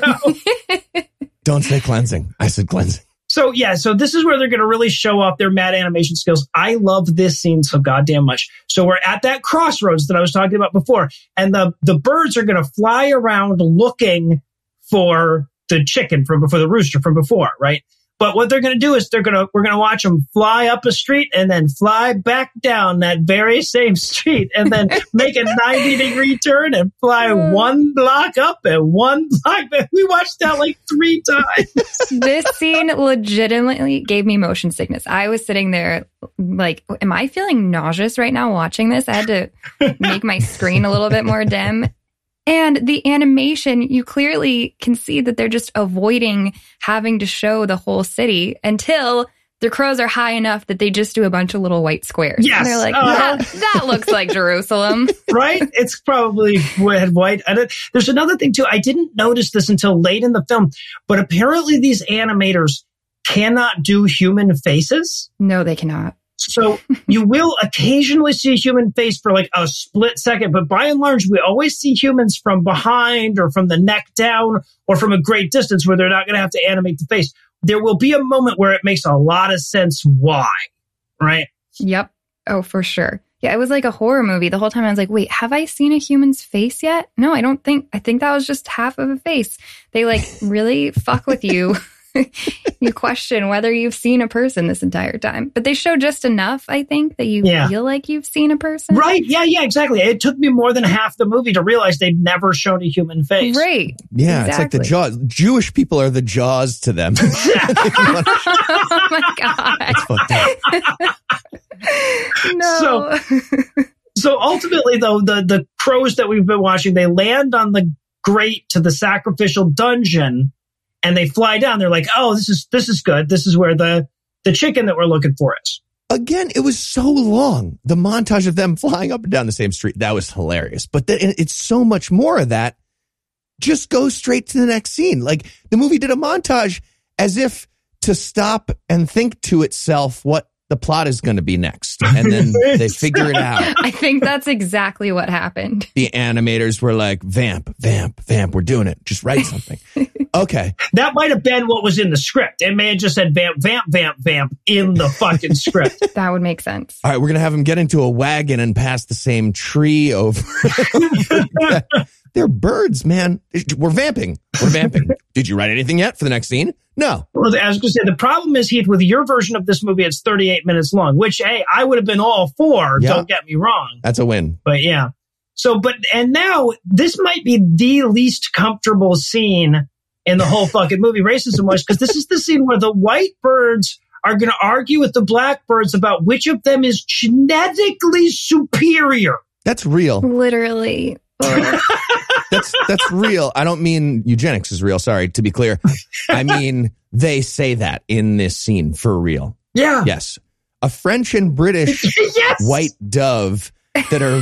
Don't say cleansing. I said cleansing. so yeah. So this is where they're going to really show off their mad animation skills. I love this scene so goddamn much. So we're at that crossroads that I was talking about before, and the the birds are going to fly around looking for the chicken from before the rooster from before, right? But what they're going to do is they're going to we're going to watch them fly up a street and then fly back down that very same street and then make a 90 degree turn and fly one block up and one block back. We watched that like three times. this scene legitimately gave me motion sickness. I was sitting there like, am I feeling nauseous right now watching this? I had to make my screen a little bit more dim. And the animation, you clearly can see that they're just avoiding having to show the whole city until the crows are high enough that they just do a bunch of little white squares. Yes. And they're like, Uh-huh. that, that looks like Jerusalem. right? It's probably red, white. There's another thing too. I didn't notice this until late in the film, but apparently these animators cannot do human faces. No, they cannot. So you will occasionally see a human face for like a split second, but by and large, we always see humans from behind or from the neck down or from a great distance where they're not going to have to animate the face. There will be a moment where it makes a lot of sense why, right? Yep. Oh, for sure. Yeah, it was like a horror movie. The whole time I was like, wait, have I seen a human's face yet? No, I don't think. I think that was just half of a face. They like really fuck with you. you question whether you've seen a person this entire time. But they show just enough, I think, that you Yeah. feel like you've seen a person. Right. Yeah. Yeah. Exactly. It took me more than half the movie to realize they'd never shown a human face. Right. Yeah, it's like the jaws. Jewish people are the jaws to them. oh my God. Fucked up. No. So ultimately, though, the, the crows that we've been watching, they land on the grate to the sacrificial dungeon and they fly down. They're like, oh, this is, this is good. This is where the, the chicken that we're looking for is. Again, it was so long. The montage of them flying up and down the same street, that was hilarious. But then it's so much more of that. Just go straight to the next scene. Like the movie did a montage as if to stop and think to itself what the plot is going to be next. And then they figure it out. I think that's exactly what happened. The animators were like, vamp, vamp, vamp. We're doing it. Just write something. Okay. That might have been what was in the script. It may have just said vamp, vamp, vamp, vamp in the fucking script. That would make sense. All right, we're gonna have him get into a wagon and pass the same tree over. They're birds, man. We're vamping. We're vamping. Did you write anything yet for the next scene? No. Well, I was going to say the problem is Heath with your version of this movie. It's 38 minutes long, which hey, I would have been all for. Yeah. Don't get me wrong. That's a win. But yeah. So, but, and now this might be the least comfortable scene in the whole fucking movie, racism wise, because this is the scene where the white birds are going to argue with the black birds about which of them is genetically superior. That's real. Literally. That's that's real. I don't mean eugenics is real. Sorry, to be clear. I mean they say that in this scene for real. Yeah. Yes. A French and British yes. white dove that are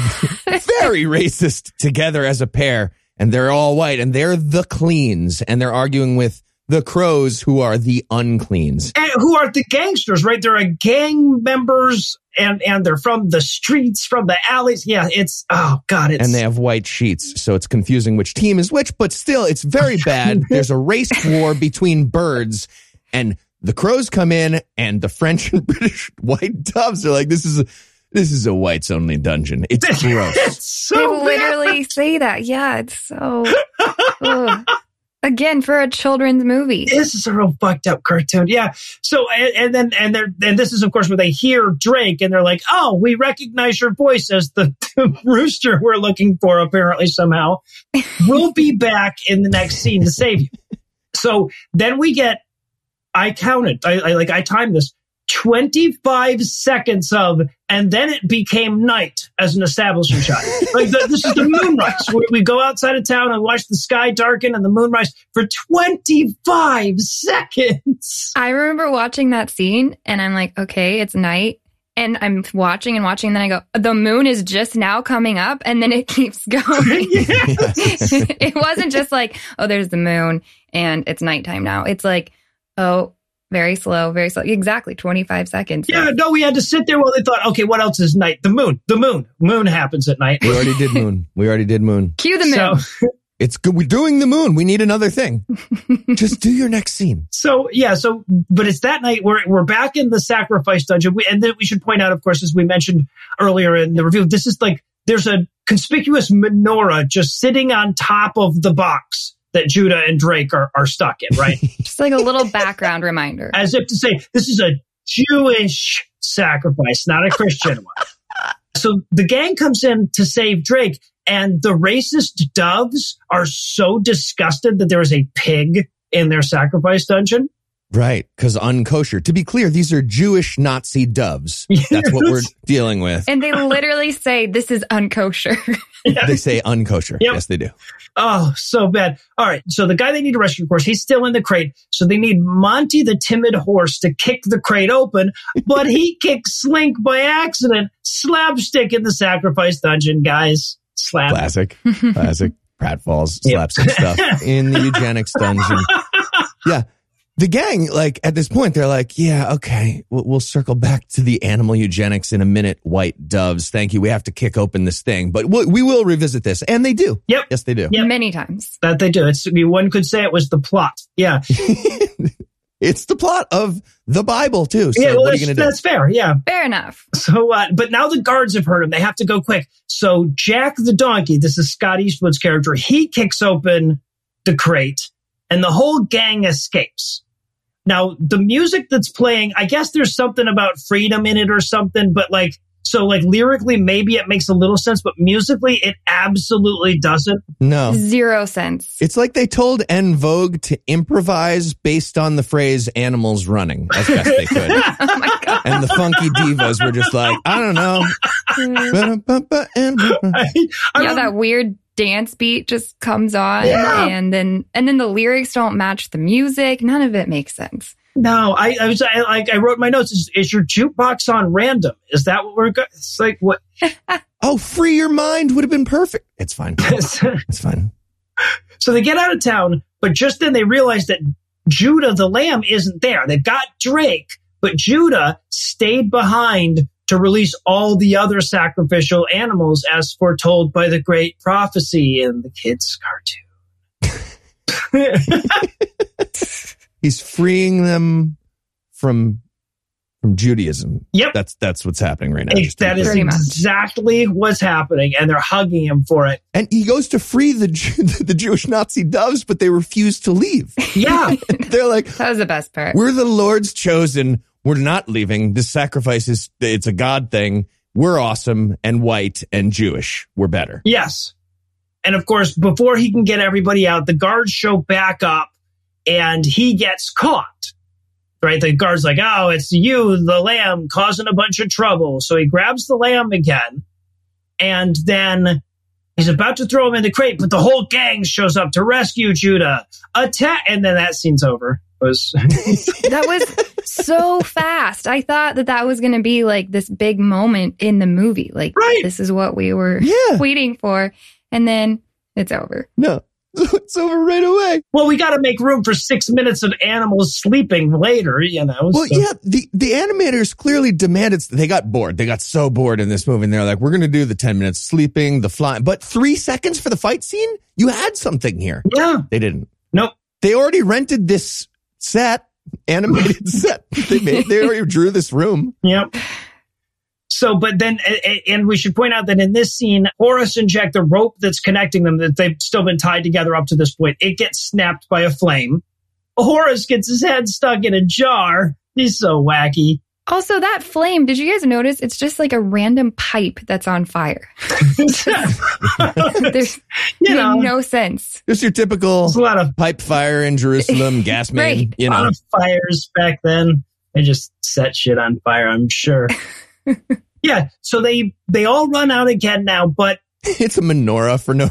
very racist together as a pair and they're all white and they're the cleans and they're arguing with the crows who are the uncleans. And who are the gangsters, right? They're a gang members and, and they're from the streets, from the alleys. Yeah. It's, oh God. It's, And they have white sheets, so it's confusing which team is which, but still it's very bad. There's a race war between birds and the crows come in and the French and British white doves are like, this is a, this is a whites only dungeon. It's gross. it's they so bad. literally say that. Yeah, it's so. Again, for a children's movie. this is a real fucked up cartoon. Yeah. So and, and then and they're and this is of course where they hear Drake and they're like, oh, we recognize your voice as the, the rooster we're looking for. Apparently somehow, we'll be back in the next scene to save you. So then we get. I counted. I, I like. I timed this. 25 seconds of, and then it became night as an establishment shot. Like the, this is the moonrise. We, we go outside of town and watch the sky darken and the moonrise for 25 seconds. I remember watching that scene and I'm like, okay, it's night. And I'm watching and watching, and then I go, the moon is just now coming up, and then it keeps going. it wasn't just like, oh, there's the moon and it's nighttime now. It's like, oh, very slow, very slow. Exactly, 25 seconds. Yeah, no, we had to sit there while they thought, okay, what else is night? The moon. The moon. Moon happens at night. We already did moon. We already did moon. Cue the moon. So, It's good. We're doing the moon. We need another thing. Just do your next scene. so yeah, so but it's that night we're we're back in the sacrifice dungeon. We, and then we should point out, of course, as we mentioned earlier in the review, this is like there's a conspicuous menorah just sitting on top of the box that Judah and Drake are, are stuck in, right? Just like a little background reminder. As if to say, this is a Jewish sacrifice, not a Christian one. So the gang comes in to save Drake, and the racist doves are so disgusted that there is a pig in their sacrifice dungeon Right, because unkosher. To be clear, these are Jewish Nazi doves. That's what we're dealing with. And they literally say this is unkosher. They say unkosher. Yep. Yes, they do. Oh, so bad. All right. So the guy they need to rescue, of course, he's still in the crate. So they need Monty the timid horse to kick the crate open, but he kicks Slink by accident. Slapstick in the sacrifice dungeon, guys. Slap. Classic. Classic. Pratfalls, Yep. slapstick stuff in the eugenics dungeon. Yeah. The gang, like at this point, they're like, yeah, okay, we'll, we'll circle back to the animal eugenics in a minute. White doves. Thank you. We have to kick open this thing, but we, we will revisit this. And they do. Yep. Yes, they do. Yep. Many times. That they do. It's one could say it was the plot. Yeah. It's the plot of the Bible too. So yeah. Well, what are that's, you going to do? that's fair. Yeah. Fair enough. So, uh, but now the guards have heard him. They have to go quick. So Jack the donkey, this is Scott Eastwood's character, he kicks open the crate and the whole gang escapes. Now, the music that's playing, I guess there's something about freedom in it or something, but like, so like lyrically, maybe it makes a little sense, but musically, it absolutely doesn't. No. Zero sense. It's like they told En Vogue to improvise based on the phrase animals running as best they could. Oh my god. and the funky divas were just like, I don't know. Ba-da-ba-ba, animal run. I, I yeah, that weird dance beat just comes on Yeah. and then and then the lyrics don't match the music. None of it makes sense. no, I, I was I, like, I wrote my notes. Is, is your jukebox on random? Is that what we're going? It's like what? Oh, free your mind would have been perfect. It's fine. It's fine. So they get out of town, but just then they realize that Judah the lamb isn't there. They've got Drake, but Judah stayed behind to release all the other sacrificial animals as foretold by the great prophecy in the kids' cartoon. He's freeing them from from Judaism. Yep. That's that's what's happening right now. Ex- just to be that is clear. Pretty much. exactly what's happening, and they're hugging him for it. And he goes to free the the Jewish Nazi doves, but they refuse to leave. Yeah, They're like, That was the best part. We're the Lord's chosen. We're not leaving. This sacrifice is it's a God thing. We're awesome and white and Jewish. We're better. Yes. And of course, before he can get everybody out, the guards show back up and he gets caught. Right? The guard's like, oh, it's you, the lamb, causing a bunch of trouble. So he grabs the lamb again and then he's about to throw him in the crate, but the whole gang shows up to rescue Judah. Attack. And then that scene's over. It was that was so fast. I thought that that was going to be like this big moment in the movie. Like, Right. this is what we were Yeah. waiting for. And then it's over. No. It's over right away. well, we got to make room for six minutes of animals sleeping later, you know. Well, so- yeah, the, the animators clearly demanded, they got bored. They got so bored in this movie. And they're like, we're going to do the 10 minutes sleeping, the flying, but three seconds for the fight scene? You had something here. Yeah. They didn't. Nope. They already rented this set, animated set. They made, they already drew this room. Yep. So, but then, and we should point out that in this scene, Horace and Jack, the rope that's connecting them, that they've still been tied together up to this point, it gets snapped by a flame. Horace gets his head stuck in a jar. He's so wacky. Also, that flame, did you guys notice? It's just like a random pipe that's on fire. There's you know, no sense. Just your typical there's a lot of, pipe fire in Jerusalem, gas main, Right. you lot know. of fires back then. They just set shit on fire, I'm sure. yeah. So they, they all run out again now, but It's a menorah for no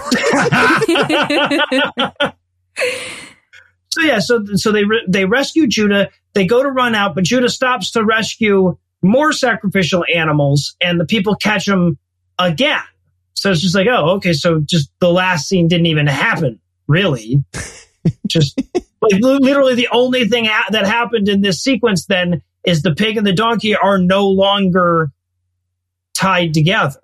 So yeah, so so they re- they rescue Judah. They go to run out, but Judah stops to rescue more sacrificial animals, and the people catch him again. So it's just like, oh, okay, so just the last scene didn't even happen, really. just like li- literally the only thing ha- that happened in this sequence then is the pig and the donkey are no longer tied together.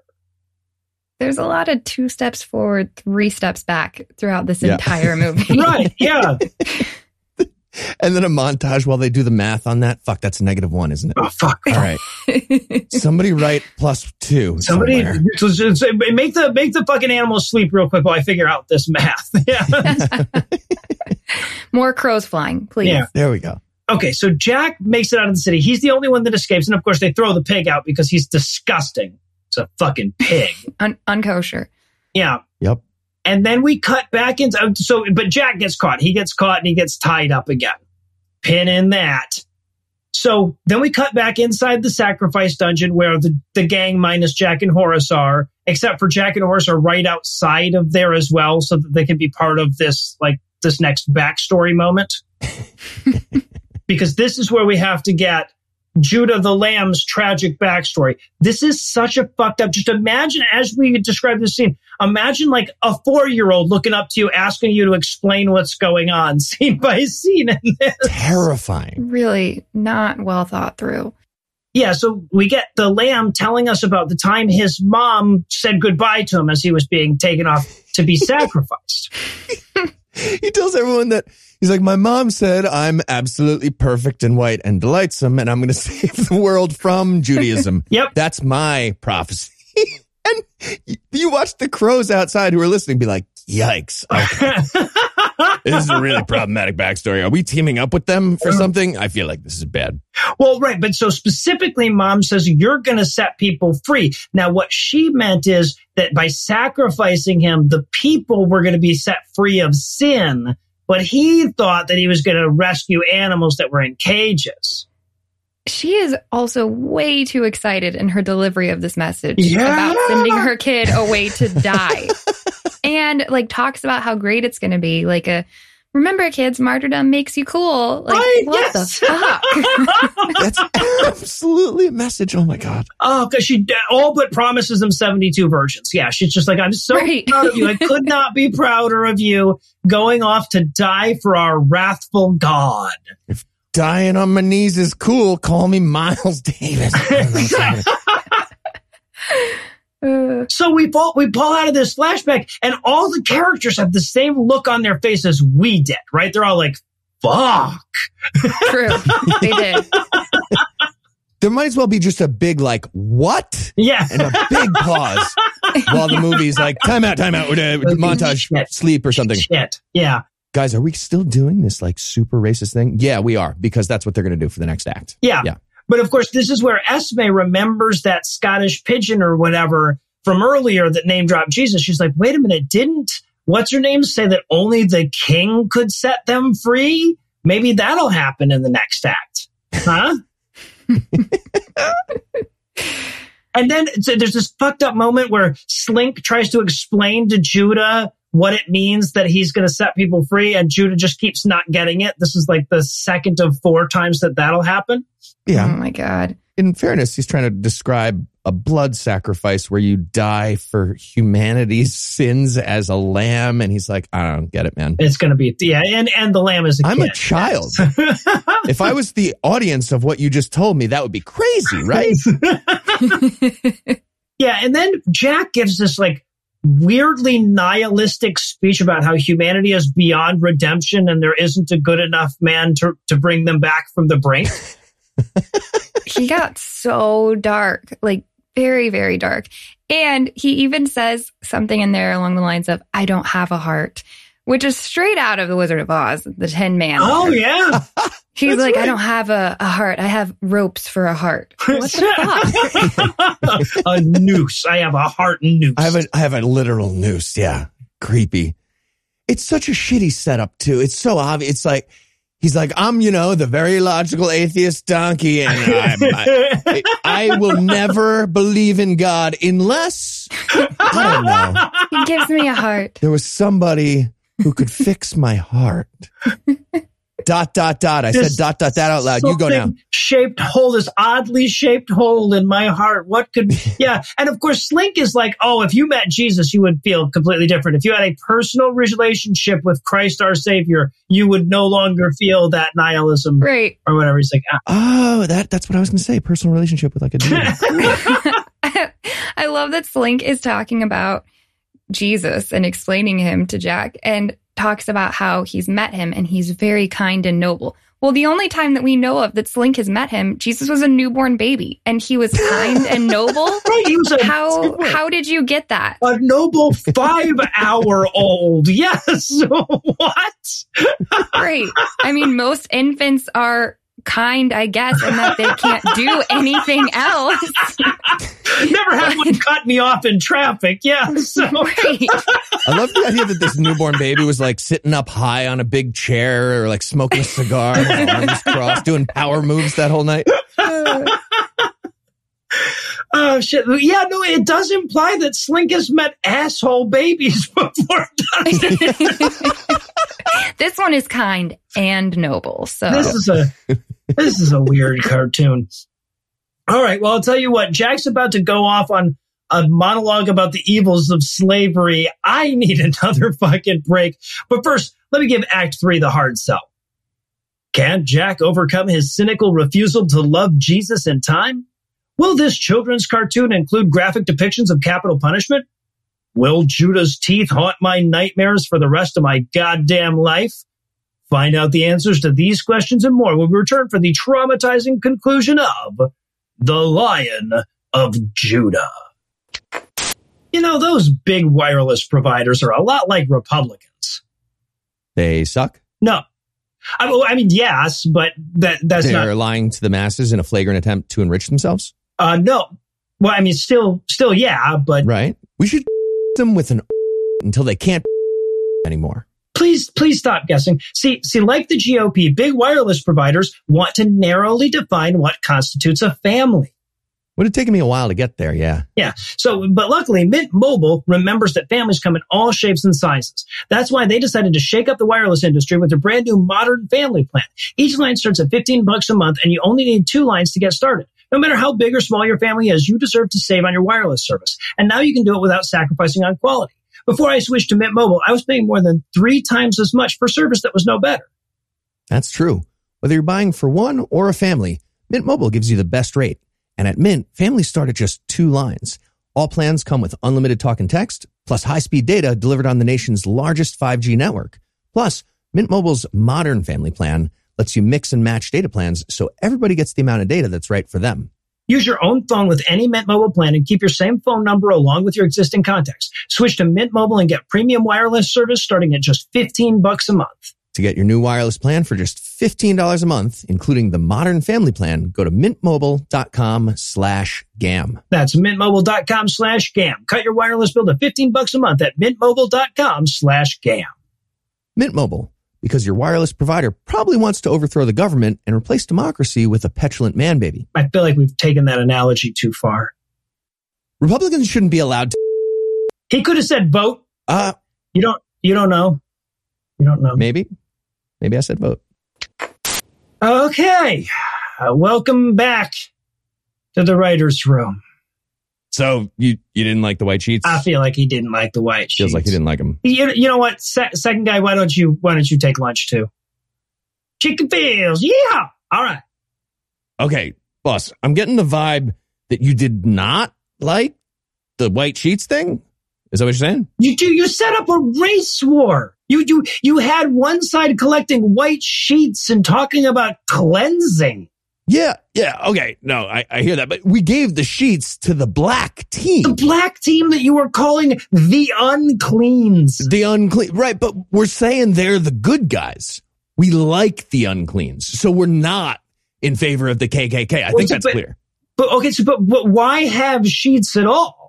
There's a lot of two steps forward, three steps back throughout this Yeah. entire movie. Right? Yeah. and then a montage while they do the math on that. Fuck, that's negative one, isn't it? oh fuck. All right. Somebody write plus two. Somebody somewhere. so- so- so make the make the fucking animals sleep real quick while I figure out this math. Yeah. More crows flying, please. Yeah. There we go. okay, so Jack makes it out of the city. He's the only one that escapes, and of course they throw the pig out because he's disgusting. It's a fucking pig. Un- unkosher. yeah. Yep. And then we cut back into uh, so but Jack gets caught. He gets caught and he gets tied up again. pin in that. So then we cut back inside the sacrifice dungeon where the, the gang minus Jack and Horace are, except for Jack and Horace are right outside of there as well, so that they can be part of this, like, this next backstory moment. because this is where we have to get Judah the Lamb's tragic backstory. This is such a fucked up. Just imagine, as we describe this scene, imagine like a four year old looking up to you, asking you to explain what's going on, scene by scene. In this. Terrifying. Really not well thought through. Yeah, so we get the lamb telling us about the time his mom said goodbye to him as he was being taken off to be sacrificed. he tells everyone that he's like, my mom said I'm absolutely perfect and white and delightsome, and I'm going to save the world from Judaism. Yep. That's my prophecy. and you watch the crows outside who are listening be like, yikes. Okay. This is a really problematic backstory. Are we teaming up with them for something? I feel like this is bad. Well, right. But so specifically, mom says you're going to set people free. Now, what she meant is that by sacrificing him, the people were going to be set free of sin. But he thought that he was going to rescue animals that were in cages. She is also way too excited in her delivery of this message Yeah. about sending her kid away to die. and like talks about how great it's going to be. Like a remember kids, martyrdom makes you cool. Like Right, what yes. the fuck? That's absolutely a message. Oh my God. Oh, because she all but promises them 72 virgins. Yeah, she's just like, I'm so Right. proud of you. I could not be prouder of you going off to die for our wrathful God. Dying on my knees is cool. Call me Miles Davis. So we pull, we pull out of this flashback and all the characters have the same look on their face as we did, right? They're all like, fuck. true. they did. there might as well be just a big like what Yeah. and a big pause while the movie's like time out, time out, uh, montage, Shit. sleep or something. Shit. Yeah. Guys, are we still doing this like super racist thing? Yeah, we are because that's what they're going to do for the next act. Yeah. Yeah. But of course, this is where Esme remembers that Scottish pigeon or whatever from earlier that name dropped Jesus. She's like, wait a minute, didn't what's her name say that only the king could set them free? Maybe that'll happen in the next act. Huh? and then so there's this fucked up moment where Slink tries to explain to Judah what it means that he's going to set people free, and Judah just keeps not getting it. This is like the second of four times that that'll happen. Yeah. Oh my god. In fairness, he's trying to describe a blood sacrifice where you die for humanity's sins as a lamb. And he's like, I don't get it, man. It's going to be yeah, and and the lamb is a I'm a kid. child. if I was the audience of what you just told me, that would be crazy, right? yeah, and then Jack gives this like weirdly nihilistic speech about how humanity is beyond redemption and there isn't a good enough man to to bring them back from the brink. he got so dark, like very, very dark. And he even says something in there along the lines of, I don't have a heart, which is straight out of The Wizard of Oz, the Tin Man. oh yeah. He's that's like, I don't have a, a heart. I have ropes for a heart. What the fuck? a noose. I have a heart noose. I have a I have a literal noose. Yeah, creepy. It's such a shitty setup too. It's so obvious. It's like he's like I'm, you know, the very logical atheist donkey, and I'm, I, I will never believe in God unless I don't know. he gives me a heart. There was somebody who could fix my heart. dot dot dot. I This said dot dot dot out loud. You go now. Shaped hole, this oddly shaped hole in my heart. What could, yeah. And of course, Slink is like, oh, if you met Jesus, you would feel completely different. If you had a personal relationship with Christ our Savior, you would no longer feel that nihilism Right. or whatever. He's like, ah. Oh, that that's what I was gonna say. Personal relationship with like a demon. I love that Slink is talking about Jesus and explaining him to Jack and talks about how he's met him and he's very kind and noble. Well, the only time that we know of that Slink has met him, Jesus was a newborn baby and he was kind and noble. right, he was a, How how did you get that? a noble five hour old. Yes. what? Right. I mean, most infants are kind, I guess, and that they can't do anything else. Never had one cut me off in traffic. Yeah. So Right. I love the idea that this newborn baby was like sitting up high on a big chair or like smoking a cigar, arms crossed, doing power moves that whole night. Oh shit! Yeah, no, it does imply that Slink has met asshole babies before. this one is kind and noble. So this is a this is a weird cartoon. All right, well, I'll tell you what. Jack's about to go off on a monologue about the evils of slavery. I need another fucking break. But first, let me give Act Three the hard sell. Can Jack overcome his cynical refusal to love Jesus in time? Will this children's cartoon include graphic depictions of capital punishment? Will Judah's teeth haunt my nightmares for the rest of my goddamn life? Find out the answers to these questions and more when we return for the traumatizing conclusion of The Lion of Judah. You know, those big wireless providers are a lot like Republicans. They suck. No. I, I mean, yes, but that that's They're not. lying to the masses in a flagrant attempt to enrich themselves. Uh, no. Well, I mean, still, still, yeah, but Right? We should them with an until they can't anymore. please, please stop guessing. See, see, like the GOP, big wireless providers want to narrowly define what constitutes a family. Would have taken me a while to get there, yeah. Yeah. So, but luckily, Mint Mobile remembers that families come in all shapes and sizes. That's why they decided to shake up the wireless industry with their brand new modern family plan. Each line starts at 15 bucks a month and you only need two lines to get started. No matter how big or small your family is, you deserve to save on your wireless service. And now you can do it without sacrificing on quality. Before I switched to Mint Mobile, I was paying more than three times as much for service that was no better. That's true. Whether you're buying for one or a family, Mint Mobile gives you the best rate. And at Mint, families start at just two lines. All plans come with unlimited talk and text, plus high-speed data delivered on the nation's largest 5G network. Plus, Mint Mobile's modern family plan lets you mix and match data plans so everybody gets the amount of data that's right for them. Use your own phone with any Mint Mobile plan and keep your same phone number along with your existing contacts. Switch to Mint Mobile and get premium wireless service starting at just 15 bucks a month. To get your new wireless plan for just $15 a month, including the modern family plan, go to mintmobile.com slash gam. That's mintmobile.com slash gam. Cut your wireless bill to 15 bucks a month at mintmobile.com slash gam. Mint Mobile, because your wireless provider probably wants to overthrow the government and replace democracy with a petulant man baby. I feel like we've taken that analogy too far. Republicans shouldn't be allowed to. He could have said vote. Uh, You don't, you don't know. You don't know. maybe. Maybe I said vote. Okay. Uh, welcome back to the writer's room. So you you didn't like the white sheets? I feel like he didn't like the white sheets. Feels like he didn't like them. You, you know what? Se- second guy, why don't you why don't you take lunch too? Chicken feels, yeah. All right. Okay, boss, I'm getting the vibe that you did not like the white sheets thing. Is that what you're saying? You do you set up a race war. You you you had one side collecting white sheets and talking about cleansing. Yeah, yeah. Okay, no, I, I hear that, but we gave the sheets to the black team. The black team that you were calling the uncleans. the unclean. Right, but we're saying they're the good guys. We like the uncleans, so we're not in favor of the KKK. I Well, think so- that's but- clear But okay, so but, but why have sheets at all?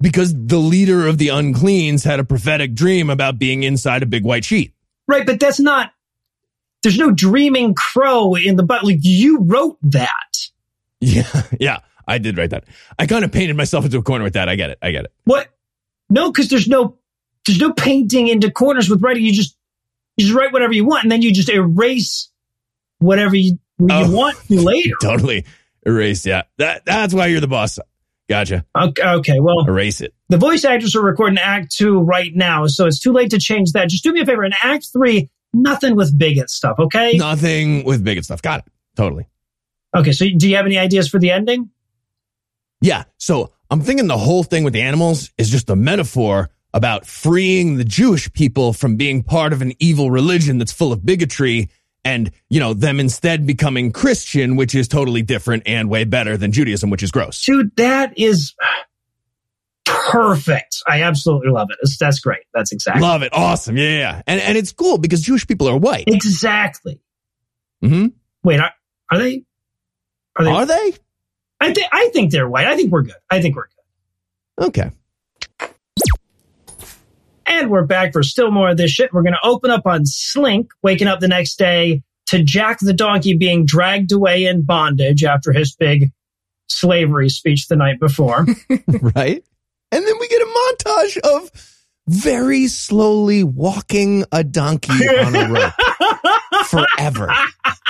because the leader of the uncleans had a prophetic dream about being inside a big white sheet. Right, but that's not. There's no dreaming crow in the butt. Like you wrote that. Yeah, yeah, I did write that. I kind of painted myself into a corner with that. I get it. I get it. What? No, because there's no there's no painting into corners with writing. You just you just write whatever you want, and then you just erase whatever you, you Oh. want later. Totally erased. Yeah, that that's why you're the boss. Gotcha. Okay, okay, well, Erase it. the voice actors are recording Act Two right now, so it's too late to change that. Just do me a favor. In Act Three, nothing with bigot stuff. Okay. Nothing with bigot stuff. Got it. Totally. Okay. So, do you have any ideas for the ending? Yeah. So I'm thinking the whole thing with the animals is just a metaphor about freeing the Jewish people from being part of an evil religion that's full of bigotry and, you know, them instead becoming Christian, which is totally different and way better than Judaism, which is gross. Dude, that is perfect. I absolutely love it. It's- that's great. That's exactly Love it. Awesome. Yeah. yeah. And, and it's cool because Jewish people are white. exactly. hmm Wait, are, are they? Are they? Are they? I think I think they're white. I think we're good. I think we're good. Okay. And we're back for still more of this shit. We're going to open up on Slink, waking up the next day to Jack the donkey being dragged away in bondage after his big slavery speech the night before. right? And then we get a montage of very slowly walking a donkey on a rope forever.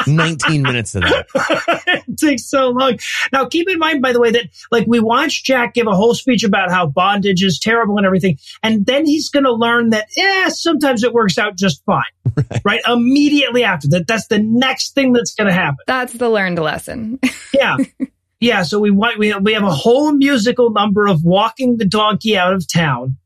19 minutes of that. it takes so long. Now, keep in mind, by the way, that like we watched Jack give a whole speech about how bondage is terrible and everything, and then he's going to learn that, yeah, sometimes it works out just fine. Right. right? Immediately after that, that's the next thing that's going to happen. That's the learned lesson. yeah. Yeah. So we want, we, we have a whole musical number of walking the donkey out of town.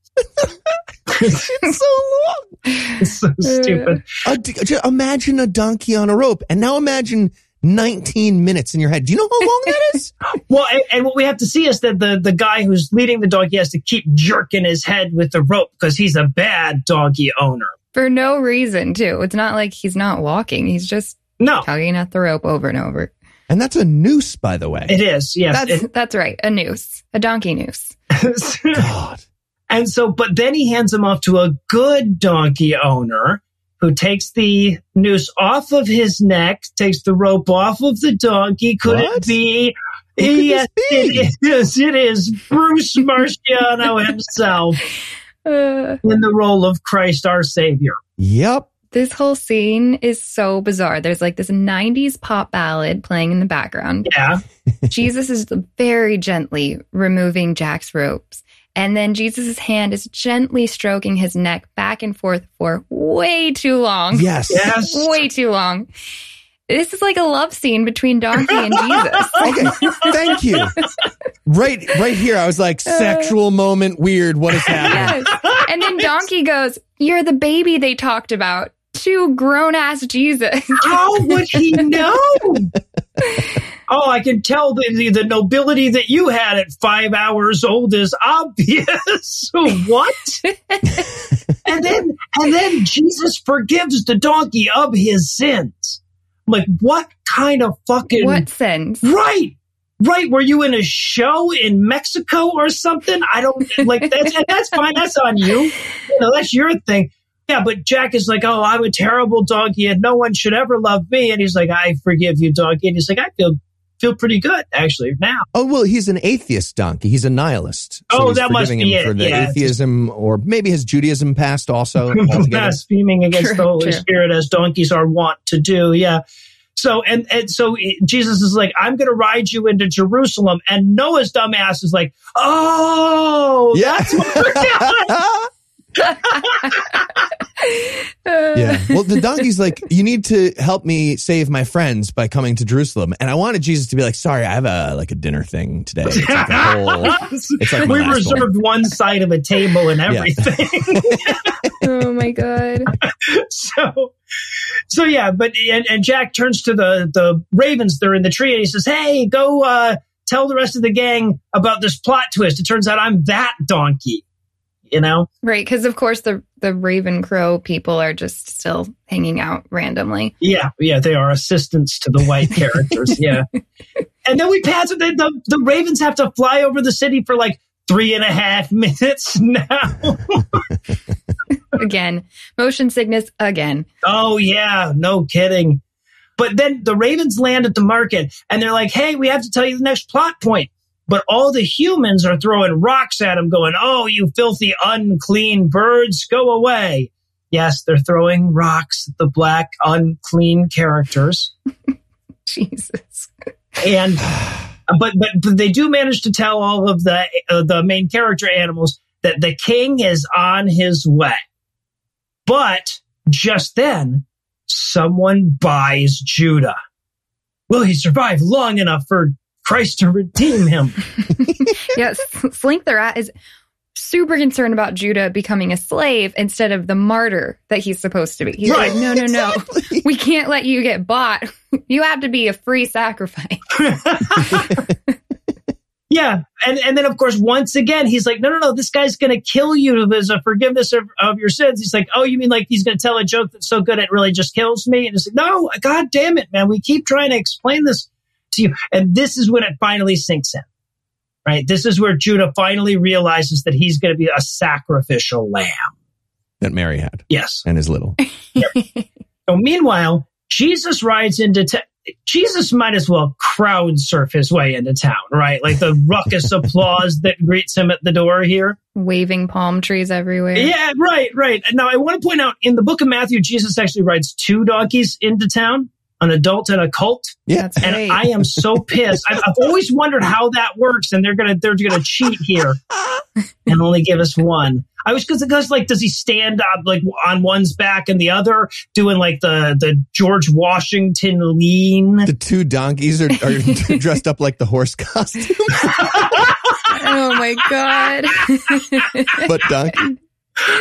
it's so long. It's so stupid. Uh, imagine a donkey on a rope, and now imagine 19 minutes in your head. Do you know how long that is? well, and, and, what we have to see is that the, the guy who's leading the donkey has to keep jerking his head with the rope because he's a bad donkey owner. For no reason, too. It's not like he's not walking. He's just no. tugging at the rope over and over. And that's a noose, by the way. It is, yes. That's, it, that's right. A noose. A donkey noose. God. And so, but then he hands him off to a good donkey owner who takes the noose off of his neck, takes the rope off of the donkey. Could What? it be? Who could yes, this be? it is. It is Bruce Marchiano himself Uh, in the role of Christ our Savior. Yep. This whole scene is so bizarre. There's like this 90s pop ballad playing in the background. Yeah. Jesus is very gently removing Jack's ropes. And then Jesus' hand is gently stroking his neck back and forth for way too long. Yes. Yes. Way too long. This is like a love scene between Donkey and Jesus. Okay. Thank you. Right, right here. I was like, uh, sexual moment, weird. What is happening? Yes. And then Donkey goes, You're the baby they talked about. To grown ass Jesus. How would he know? Oh, I can tell the, the, the nobility that you had at five hours old is obvious. what? and then, and then Jesus forgives the donkey of his sins. Like, what kind of fucking what sins? right? Right? Were you in a show in Mexico or something? I don't like that's that's fine. That's on you. You know, that's your thing. Yeah, but Jack is like, oh, I'm a terrible donkey, and no one should ever love me. And he's like, I forgive you, donkey. And he's like, I feel feel pretty good actually now. Oh, well, he's an atheist donkey. He's a nihilist. Oh, that must forgiving be him it. for the Yeah, atheism, or maybe his Judaism past also. Blaspheming against True, the Holy true. Spirit as donkeys are wont to do. Yeah. So and and so Jesus is like, I'm going to ride you into Jerusalem, and Noah's dumbass is like, oh, Yeah. that's what. yeah. Well, the donkey's like, you need to help me save my friends by coming to Jerusalem. And I wanted Jesus to be like, sorry, I have a like a dinner thing today. It's like a whole. It's like we reserved one side of a table and Yeah. everything. Oh my God. so, so yeah, but and, and Jack turns to the the ravens. They're in the tree, and he says, "Hey, go uh, tell the rest of the gang about this plot twist." It turns out I'm that donkey. You know? Right, because of course the the Raven Crow people are just still hanging out randomly. Yeah, yeah. They are assistants to the white characters. Yeah. And then we pass it. The the ravens have to fly over the city for like three and a half minutes now. Again, motion sickness again. Oh yeah, no kidding. But then the Ravens land at the market and they're like, "Hey, we have to tell you the next plot point." But all the humans are throwing rocks at him, going, "Oh, you filthy, unclean birds, go away!" Yes, they're throwing rocks at the black, unclean characters, Jesus. and but but, but they do manage to tell all of the uh, the main character animals that the king is on his way. But just then, someone buys Judah. Will he survive long enough for Christ to redeem him? Yes, Slink the Rat is super concerned about Judah becoming a slave instead of the martyr that he's supposed to be. He's Right, like, no, no, no. We can't let you get bought. You have to be a free sacrifice. yeah. And, and then, of course, once again, he's like, no, no, no, this guy's going to kill you as a uh, forgiveness of, of your sins. He's like, oh, you mean like he's going to tell a joke that's so good it really just kills me? And it's like, no, God damn it, man. We keep trying to explain this to you. And this is when it finally sinks in, right? This is where Judah finally realizes that he's going to be a sacrificial lamb. That Mary had Yes. and is little. So meanwhile, Jesus rides into town. Jesus might as well crowd surf his way into town, right? Like the ruckus applause that greets him at the door here. Waving palm trees everywhere. Yeah, right, right. Now I want to point out in the book of Matthew, Jesus actually rides two donkeys into town, an adult and a cult. Yeah. That's And great. I am so pissed. I've, I've always wondered how that works, and they're gonna they're gonna cheat here and only give us one. I was because because like does he stand up like on one's back and the other doing like the the George Washington lean? The two donkeys are, are dressed up like the horse costume, oh my god. but donkey.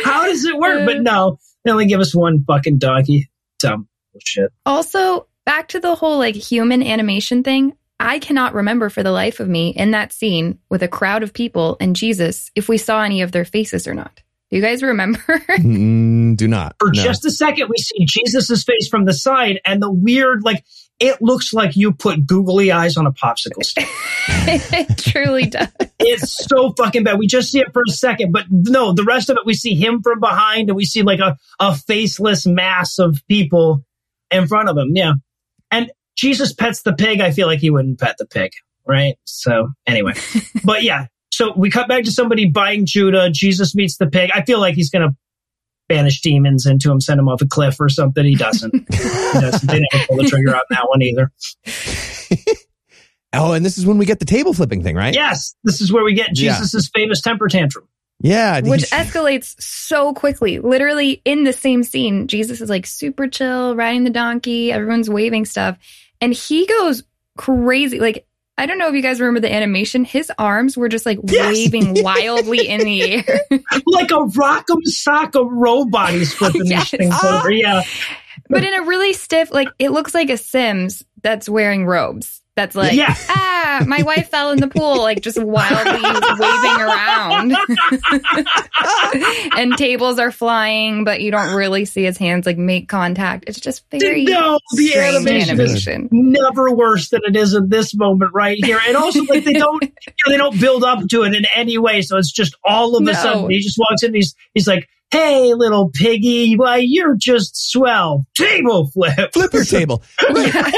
How does it work? But uh. no, they only give us one fucking donkey. Dumb shit. also, back to the whole like human animation thing. I cannot remember for the life of me in that scene with a crowd of people and Jesus if we saw any of their faces or not. Do you guys remember? Mm, do not. For No. just a second, we see Jesus's face from the side, and the weird like it looks like you put googly eyes on a popsicle stick. it truly does. it's so fucking bad. We just see it for a second, but no, the rest of it, we see him from behind and we see like a, a faceless mass of people in front of him. Yeah. And Jesus pets the pig. I feel like he wouldn't pet the pig. Right. So anyway, but yeah. So we cut back to somebody buying Judah. Jesus meets the pig. I feel like he's going to banish demons into him, send him off a cliff or something. He doesn't. he doesn't. They didn't pull the trigger on that one either. Oh, and this is when we get the table flipping thing, right? Yes. This is where we get Yeah. Jesus's famous temper tantrum. Yeah. Which escalates so quickly. Literally in the same scene, Jesus is like super chill, riding the donkey, everyone's waving stuff. And he goes crazy. Like, I don't know if you guys remember the animation. His arms were just like Yes. waving wildly in the air. like a rock'em sock'em robot he's flipping Yes. these things over. Yeah. but in a really stiff, like, it looks like a Sims that's wearing robes. That's like, Yeah. ah, my wife fell in the pool, like just wildly waving around. and tables are flying, but you don't really see his hands like make contact. It's just very No, the strange animation is animation. never worse than it is in this moment right here. And also like they don't you know, they don't build up to it in any way. So it's just all of a No. sudden he just walks in, he's he's like, Hey little piggy, why you're just swell. Table flip. flip your table. Right.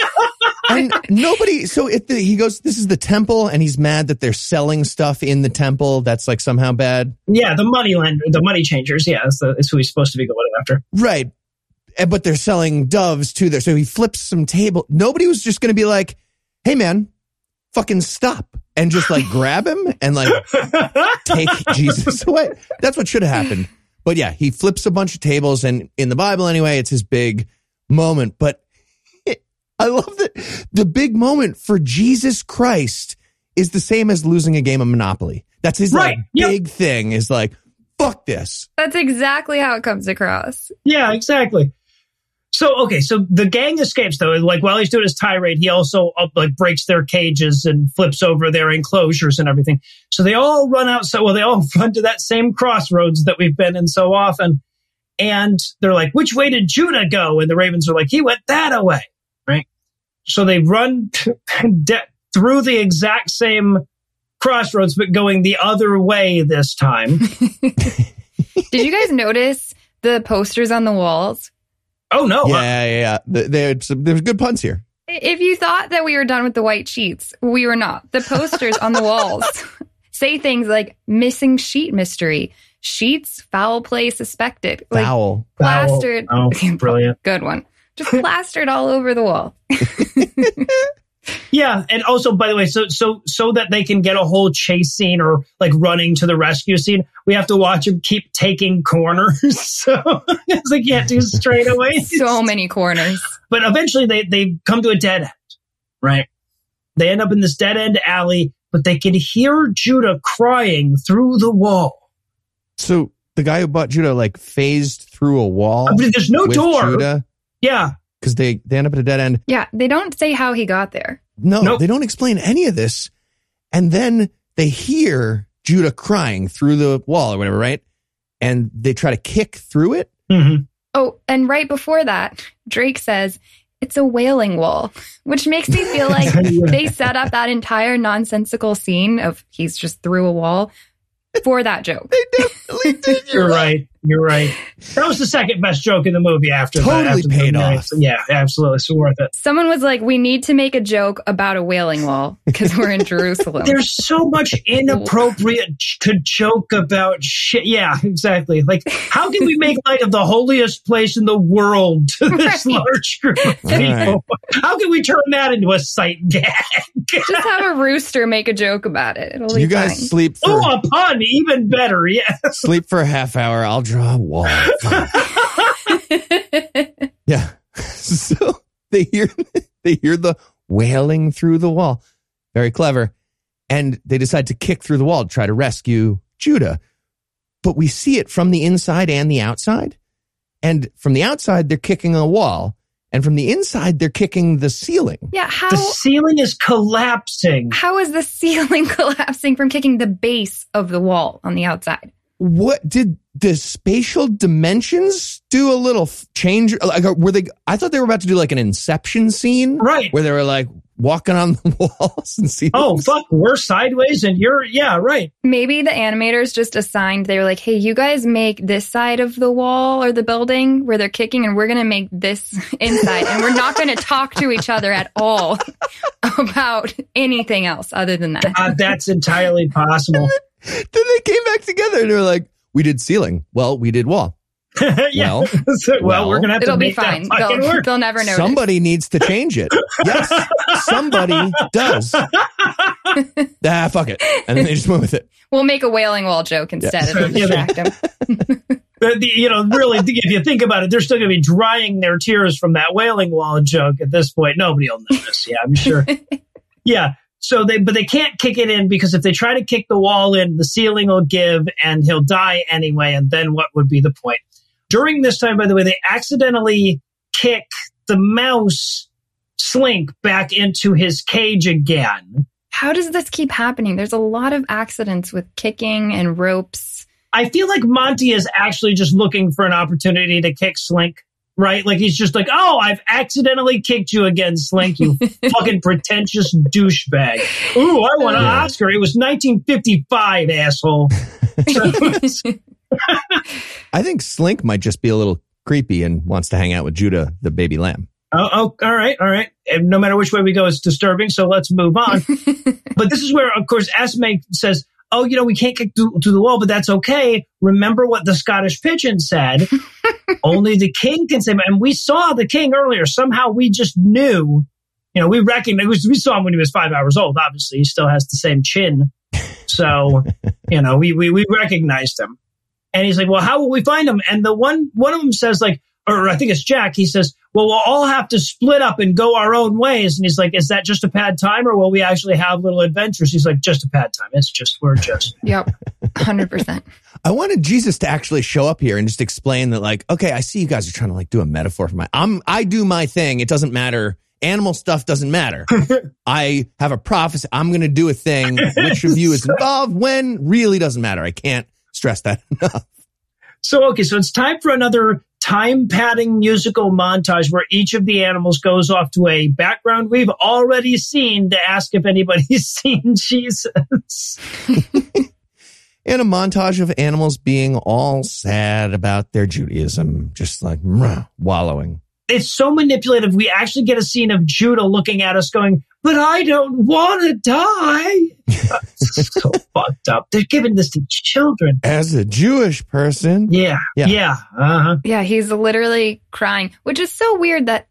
And nobody, so if the, he goes, this is the temple and he's mad that they're selling stuff in the temple. That's like somehow bad. Yeah, the money lender, the money changers, yeah, that's, the, that's who he's supposed to be going after. Right. And- But they're selling doves too there. So he flips some table. Nobody was just going to be like, Hey man, fucking stop and just like grab him and like take Jesus away. That's what should have happened. But yeah, he flips a bunch of tables and in the Bible anyway, it's his big moment. But I love that the big moment for Jesus Christ is the same as losing a game of Monopoly. That's his Right. like Yep. big thing is like, fuck this. That's exactly how it comes across. Yeah, exactly. So okay, so the gang escapes though. Like while he's doing his tirade, he also uh, like breaks their cages and flips over their enclosures and everything. So they all run out. So well, they all run to that same crossroads that we've been in so often, and they're like, "Which way did Judah go?" And the Ravens are like, "He went that way." Right. So they run de- through the exact same crossroads, but going the other way this time. Did you guys notice the posters on the walls? Oh no! Uh, yeah, yeah, yeah. There's there's good puns here. If you thought that we were done with the white sheets, we were not. The posters on the walls say things like missing sheet mystery, sheets, foul play suspected. Like Foul. plastered. Oh, brilliant. Good one. Just plastered all over the wall. Yeah, and also by the way, so so so that they can get a whole chase scene or like running to the rescue scene, we have to watch them keep taking corners, so because they can't do straightaways. So many corners. But eventually, they they come to a dead end, right? They end up in this dead end alley, but they can hear Judah crying through the wall. So the guy who bought Judah like phased through a wall I mean, there's no door. Judah Yeah, because they they end up at a dead end. Yeah, they don't say how he got there. No, Nope. they don't explain any of this. And then they hear Judah crying through the wall or whatever, right? And they try to kick through it. Mhm. Oh, and right before that, Drake says it's a wailing wall, which makes me feel like they set up that entire nonsensical scene of he's just through a wall for that joke. They definitely did. You're right. You're right. That was the second best joke in the movie after Totally the, after paid movie. off. Yeah, absolutely. It's worth it. Someone was like, "We need to make a joke about a wailing wall because we're in Jerusalem." There's so much inappropriate to joke about shit. Yeah, exactly. Like, how can we make light of the holiest place in the world to this Right. large group of people? Right. How can we turn that into a sight gag? Just have a rooster make a joke about it. It'll be You guys fine. sleep for oh, a pun, even better. Yes. sleep for a half hour. I'll draw a wall. Yeah. So they hear they hear the wailing through the wall. Very clever. And they decide to kick through the wall to try to rescue Judah. But we see it from the inside and the outside. And from the outside, they're kicking a wall. And from the inside, they're kicking the ceiling. yeah, how The ceiling is collapsing. how is the ceiling collapsing from kicking the base of the wall on the outside? What did the spatial dimensions do a little change? Like, uh, were they? I thought they were about to do like an inception scene Right. where they were like walking on the walls and see. Oh, fuck. We're sideways and you're, yeah, right. Maybe the animators just assigned, they were like, hey, you guys make this side of the wall or the building where they're kicking, and we're going to make this inside. and we're not going to talk to each other at all about anything else other than that. Uh, that's entirely possible. Then they came back together and they were like, "We did ceiling. Well, we did wall. yeah. Well, well, well, we're going to have to It'll be make that fine. They'll, work. they'll never know. Somebody needs to change it. Yes, somebody does. ah, fuck it. And then they just went with it. We'll make a wailing wall joke instead. It'll distract them. But the, you know, really, if you think about it, they're still going to be drying their tears from that wailing wall joke at this point. Nobody will notice. Yeah, I'm sure. yeah. So they, but they can't kick it in because if they try to kick the wall in, the ceiling will give and he'll die anyway. And then what would be the point? During this time, by the way, they accidentally kick the mouse slink back into his cage again. How does this keep happening? There's a lot of accidents with kicking and ropes. I feel like Monty is actually just looking for an opportunity to kick Slink, right? Like he's just like, oh, I've accidentally kicked you again, Slink, you fucking pretentious douchebag. Ooh, I won an Yeah. Oscar. It was 1955, asshole. I think Slink might just be a little creepy and wants to hang out with Judah, the baby lamb. oh, oh, all right, all right. And no matter which way we go, it's disturbing. So let's move on. but this is where, of course, Esme says, oh, you know, we can't kick through, through the wall, but that's okay. Remember what the Scottish pigeon said. Only the king can say, and we saw the king earlier. Somehow we just knew, you know, we recognized, we saw him when he was five hours old. Obviously, he still has the same chin. So, you know, we, we, we recognized him. And he's like, well, how will we find him? And the one, one of them says like, or I think it's Jack. He says, well, we'll all have to split up and go our own ways. And he's like, is that just a pad time or will we actually have little adventures? He's like, just a pad time. It's just, we're just. Yep. 100%. I wanted Jesus to actually show up here and just explain that, like, okay, I see you guys are trying to like do a metaphor for my. I'm I do my thing. It doesn't matter. Animal stuff doesn't matter. I have a prophecy. I'm going to do a thing. Which of you is involved? When really doesn't matter. I can't stress that enough. So, okay, so it's time for another time padding musical montage where each of the animals goes off to a background we've already seen to ask if anybody's seen Jesus. And a montage of animals being all sad about their Judaism, just like wallowing. It's so manipulative. We actually get a scene of Judah looking at us going, but I don't want to die. so fucked up. They're giving this to children. As a Jewish person, Yeah. Yeah. Yeah. Uh-huh. Yeah, he's literally crying, which is so weird that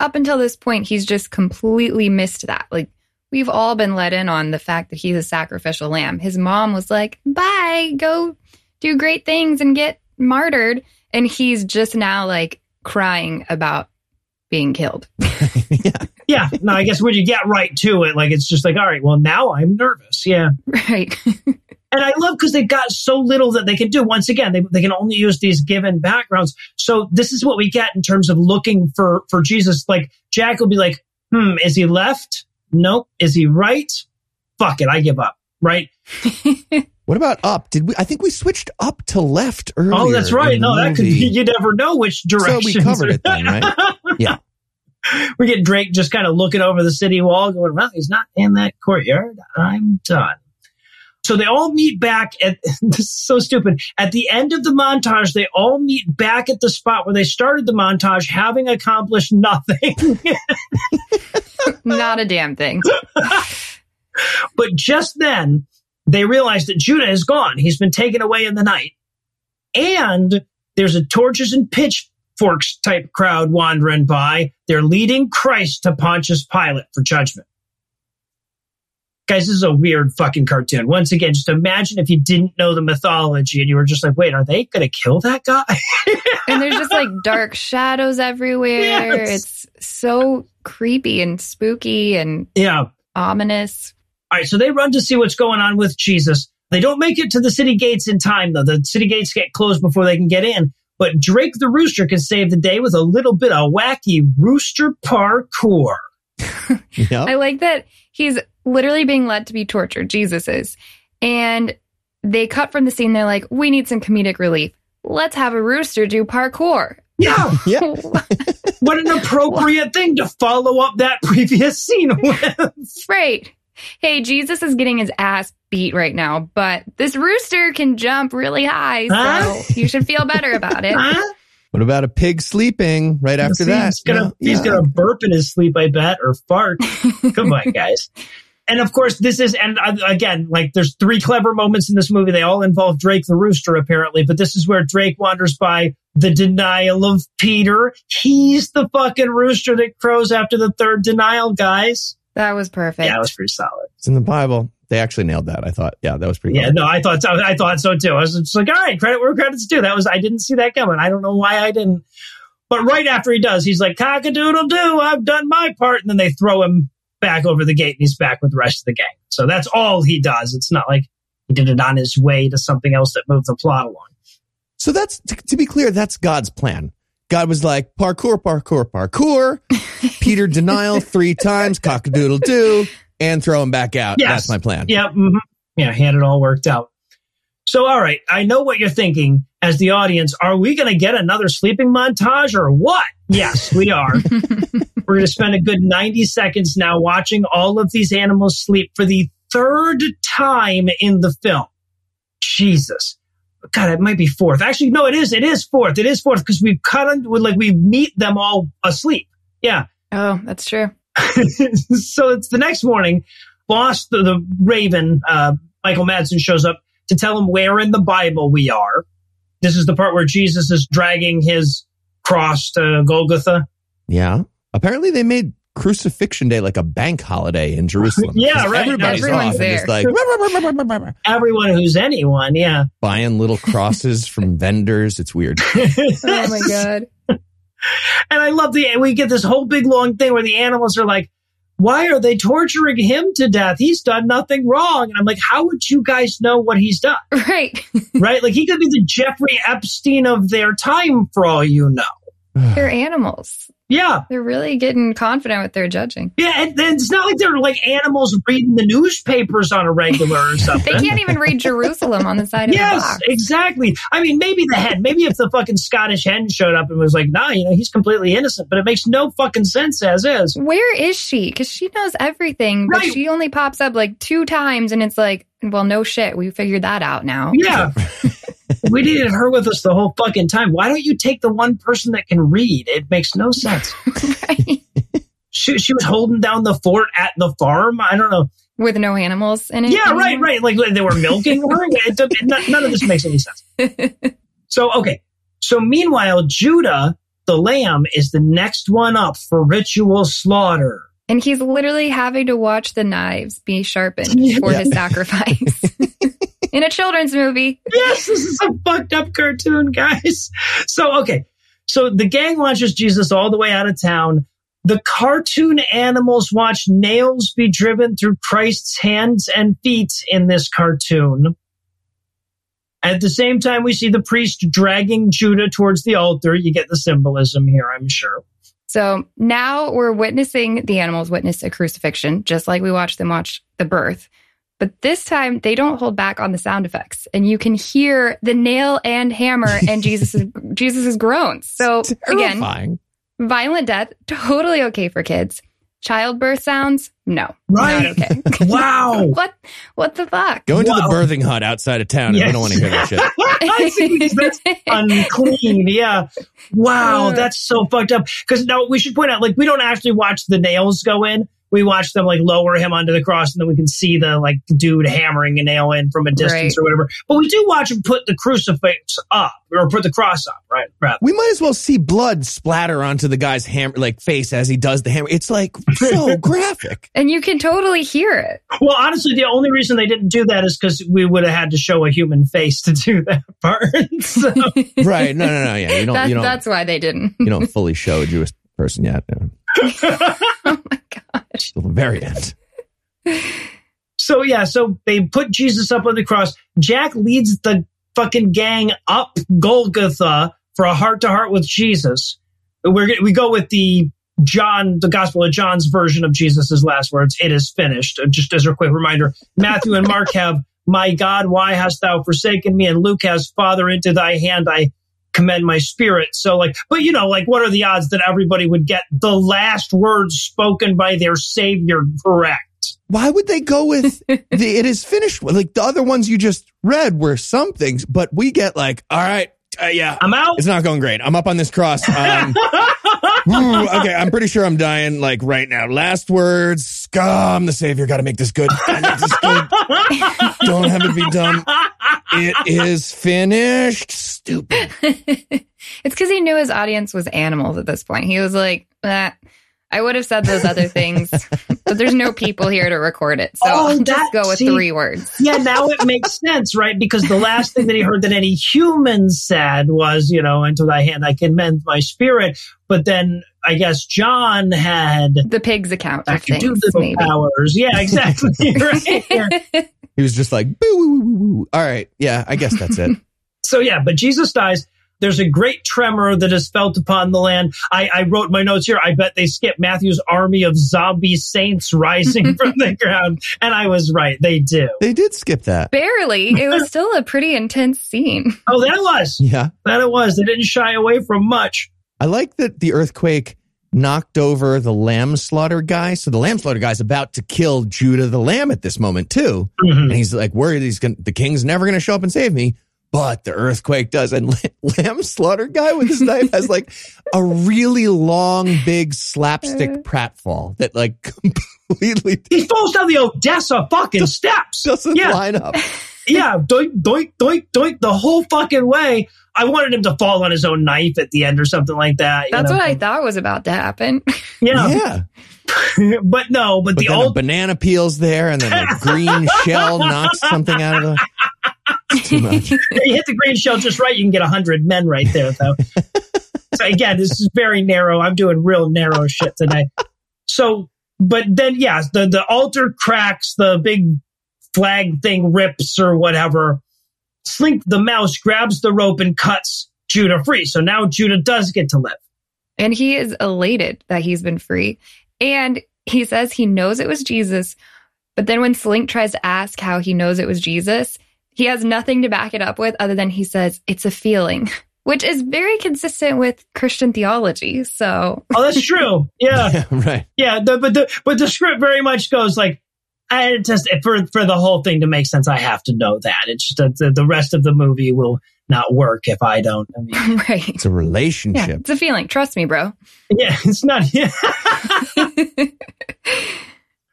up until this point, he's just completely missed that. Like, we've all been let in on the fact that he's a sacrificial lamb. His mom was like, bye, go do great things and get martyred. And he's just now like crying about being killed. Yeah. No, I guess when you get right to it, like, it's just like, all right, well, now I'm nervous. Yeah. Right. And I love because they've got so little that they can do. Once again, they, they can only use these given backgrounds. So this is what we get in terms of looking for, for Jesus. Like Jack will be like, hmm, is he left? Nope. Is he right? Fuck it. I give up. Right. What about up? Did we? I think we switched up to left earlier. Oh, that's right. No, that could be. movie. You never know which direction. So direction. we covered it then, right? Yeah. We get Drake just kind of looking over the city wall, going, "Well, he's not in that courtyard. I'm done." So they all meet back at. This is so stupid. At the end of the montage, they all meet back at the spot where they started the montage, having accomplished nothing. Not a damn thing. but just then, they realize that Judah is gone. He's been taken away in the night, and there's a torches and pitchforks type crowd wandering by. They're leading Christ to Pontius Pilate for judgment. Guys, this is a weird fucking cartoon. Once again, just imagine if you didn't know the mythology and you were just like, wait, are they going to kill that guy? And there's just like dark shadows everywhere. Yes. It's so creepy and spooky and yeah. ominous. All right, so they run to see what's going on with Jesus. They don't make it to the city gates in time, though. The city gates get closed before they can get in. But Drake the Rooster can save the day with a little bit of wacky rooster parkour. Yep. I like that he's literally being led to be tortured. Jesus is. And they cut from the scene. They're like, we need some comedic relief. Let's have a rooster do parkour. Yeah, Yeah. what an appropriate thing to follow up that previous scene with. right. Hey, Jesus is getting his ass beat right now, but this rooster can jump really high. So Huh? you should feel better about it. Huh? What about a pig sleeping right after See, that? He's gonna, No, he's yeah. gonna burp in his sleep, I bet, or fart. Come on, guys. And of course, this is, and uh, again, like there's three clever moments in this movie. They all involve Drake the Rooster, apparently, but this is where Drake wanders by the denial of Peter. He's the fucking rooster that crows after the third denial, guys. That was perfect. Yeah, it was pretty solid. It's in the Bible. They actually nailed that. I thought. Yeah, that was pretty. Yeah, clever. no, I thought so. I thought so too. I was just like, all right, credit where credit's due. That was, I didn't see that coming. I don't know why I didn't. But right after he does, he's like, cockadoodle doo, I've done my part. And then they throw him back over the gate and he's back with the rest of the gang. So that's all he does. It's not like he did it on his way to something else that moved the plot along. So that's to, to be clear. That's God's plan. God was like parkour, parkour, parkour. Peter denial three times, cockadoodle doo, and throw him back out. Yes. That's my plan. Yeah. mhm. Yeah. He had it all worked out. So, all right. I know what you're thinking as the audience. Are we going to get another sleeping montage or what? Yes, we are. We're going to spend a good 90 seconds now watching all of these animals sleep for the third time in the film. Jesus. God, it might be fourth. Actually, no, it is. It is fourth. It is fourth because we've cut on, like, we meet them all asleep. Yeah. Oh, that's true. so it's the next morning. Boss, the, the Raven, uh, Michael Madsen shows up to tell him where in the Bible we are. This is the part where Jesus is dragging his cross to Golgotha. Yeah. Apparently, they made Crucifixion Day like a bank holiday in Jerusalem. yeah, right. Everybody's Everyone's off and there. like Everyone who's anyone, yeah. buying little crosses from vendors. It's weird. Oh my God. And I love the we get this whole big long thing where the animals are like, "Why are they torturing him to death? He's done nothing wrong." And I'm like, "How would you guys know what he's done?" Right. right? Like he could be the Jeffrey Epstein of their time, for all you know. They're animals. Yeah, They're really getting confident with their judging. yeah. And, and it's not like they're like animals reading the newspapers on a regular or something. They can't even read Jerusalem on the side of the Yes, box. exactly. I mean, maybe the hen, maybe if the fucking Scottish hen showed up and was like, nah, you know, he's completely innocent, but it makes no fucking sense as is. Where is she? Because she knows everything, but Right. she only pops up like two times, and it's like, well, no shit. We figured that out now. Yeah. we needed her with us the whole fucking time. Why don't you take the one person that can read? It makes no sense. Right. She, she was holding down the fort at the farm. I don't know. With no animals in it. Yeah, right, anymore? right. Like they were milking her. It took- none, none of this makes any sense. So, okay. So, meanwhile, Judah, the lamb, is the next one up for ritual slaughter. And he's literally having to watch the knives be sharpened Yeah. for his sacrifice. in a children's movie. Yes, this is a fucked up cartoon, guys. So, okay. So the gang launches Jesus all the way out of town. The cartoon animals watch nails be driven through Christ's hands and feet in this cartoon. At the same time, we see the priest dragging Judah towards the altar. You get the symbolism here, I'm sure. So now we're witnessing the animals witness a crucifixion, just like we watched them watch the birth. But this time they don't hold back on the sound effects and you can hear the nail and hammer and Jesus' Jesus's groans. So again, violent death, totally okay for kids. Childbirth sounds, no. Right. Okay. Wow. what what the fuck? Go into Wow. the birthing hut outside of town. and Yes. We don't want to hear that shit. That's unclean. Yeah. Wow. That's so fucked up. Because now we should point out, like, we don't actually watch the nails go in. We watch them like lower him onto the cross, and then we can see the like dude hammering a nail in from a distance Right. or whatever. But we do watch him put the crucifix up or put the cross up, right? Right. We might as well see blood splatter onto the guy's hammer, like face as he does the hammer. It's like so graphic. and you can totally hear it. Well, honestly, the only reason they didn't do that is because we would have had to show a human face to do that part. so, Right? No, no, no. Yeah, you don't. That, you don't. that's why they didn't. you don't fully show a Jewish person yet. Yeah. oh my. Till the very end. so yeah, so they put Jesus up on the cross. Jack leads the fucking gang up Golgotha for a heart to heart with Jesus. We're we go with the John, the Gospel of John's version of Jesus' last words. It is finished. Uh, Just as a quick reminder, Matthew and Mark have, "My God, why hast thou forsaken me?" And Luke has, "Father, into thy hand I commend my spirit." So like, but you know, like, what are the odds that everybody would get the last words spoken by their Savior correct? Why would they go with the it is finished? Like the other ones you just read were some things, but we get like, all right, uh, yeah, I'm out. it's not going great. I'm up on this cross. Um, ooh, okay, I'm pretty sure I'm dying like right now. Last words, scum, the savior. Got to make this good. Don't have it be dumb. It is finished. Stupid. it's because he knew his audience was animals at this point. He was like, eh, I would have said those other things, but there's no people here to record it. So Oh, I'll that- just go with see- three words. yeah, now it makes sense, right? Because the last thing that he heard that any human said was, you know, into thy hand I commend my spirit. But then I guess John had The pig's account of back to do things, little maybe. powers. Yeah, exactly. right. He was just like, boo, woo, woo, woo, woo. all right, yeah, I guess that's it. So yeah, but Jesus dies. There's a great tremor that is felt upon the land. I, I wrote my notes here. I bet they skipped Matthew's army of zombie saints rising from the ground. And I was right. They do. They did skip that. Barely. It was still a pretty intense scene. Oh, that it was. Yeah. That it was. They didn't shy away from much. I like that the earthquake knocked over the lamb slaughter guy. So the lamb slaughter guy's about to kill Judah the lamb at this moment too. Mhm. And he's like worried he's going to the king's never going to show up and save me. But the earthquake does. And lamb slaughter guy with his knife has like a really long, big slapstick uh. pratfall that like completely He falls down the Odessa fucking steps. doesn't Yeah. line up. yeah, doink, doink, doink, doink, the whole fucking way. I wanted him to fall on his own knife at the end or something like that. That's know? what I thought was about to happen. Yeah, Yeah. but no, but, But the then a old banana peels there and then a green shell knocks something out of the. Too much. you hit the green shell just right, you can get a hundred men right there, though. so again, this is very narrow. I'm doing real narrow shit today. So, but then, yeah, the the altar cracks, the big flag thing rips or whatever. Slink the mouse grabs the rope and cuts Judah free. So now Judah does get to live. and he is elated that he's been free. And he says he knows it was Jesus. But then when Slink tries to ask how he knows it was Jesus, he has nothing to back it up with other than he says it's a feeling, which is very consistent with Christian theology. So Oh, that's true. Yeah. Yeah, right. Yeah, the, but the but the script very much goes like, I just for for the whole thing to make sense, I have to know that. It's just that the, the rest of the movie will not work if I don't. I mean, right. It's a Yeah, relationship. it's a feeling. Trust me, bro. yeah, it's not. Yeah.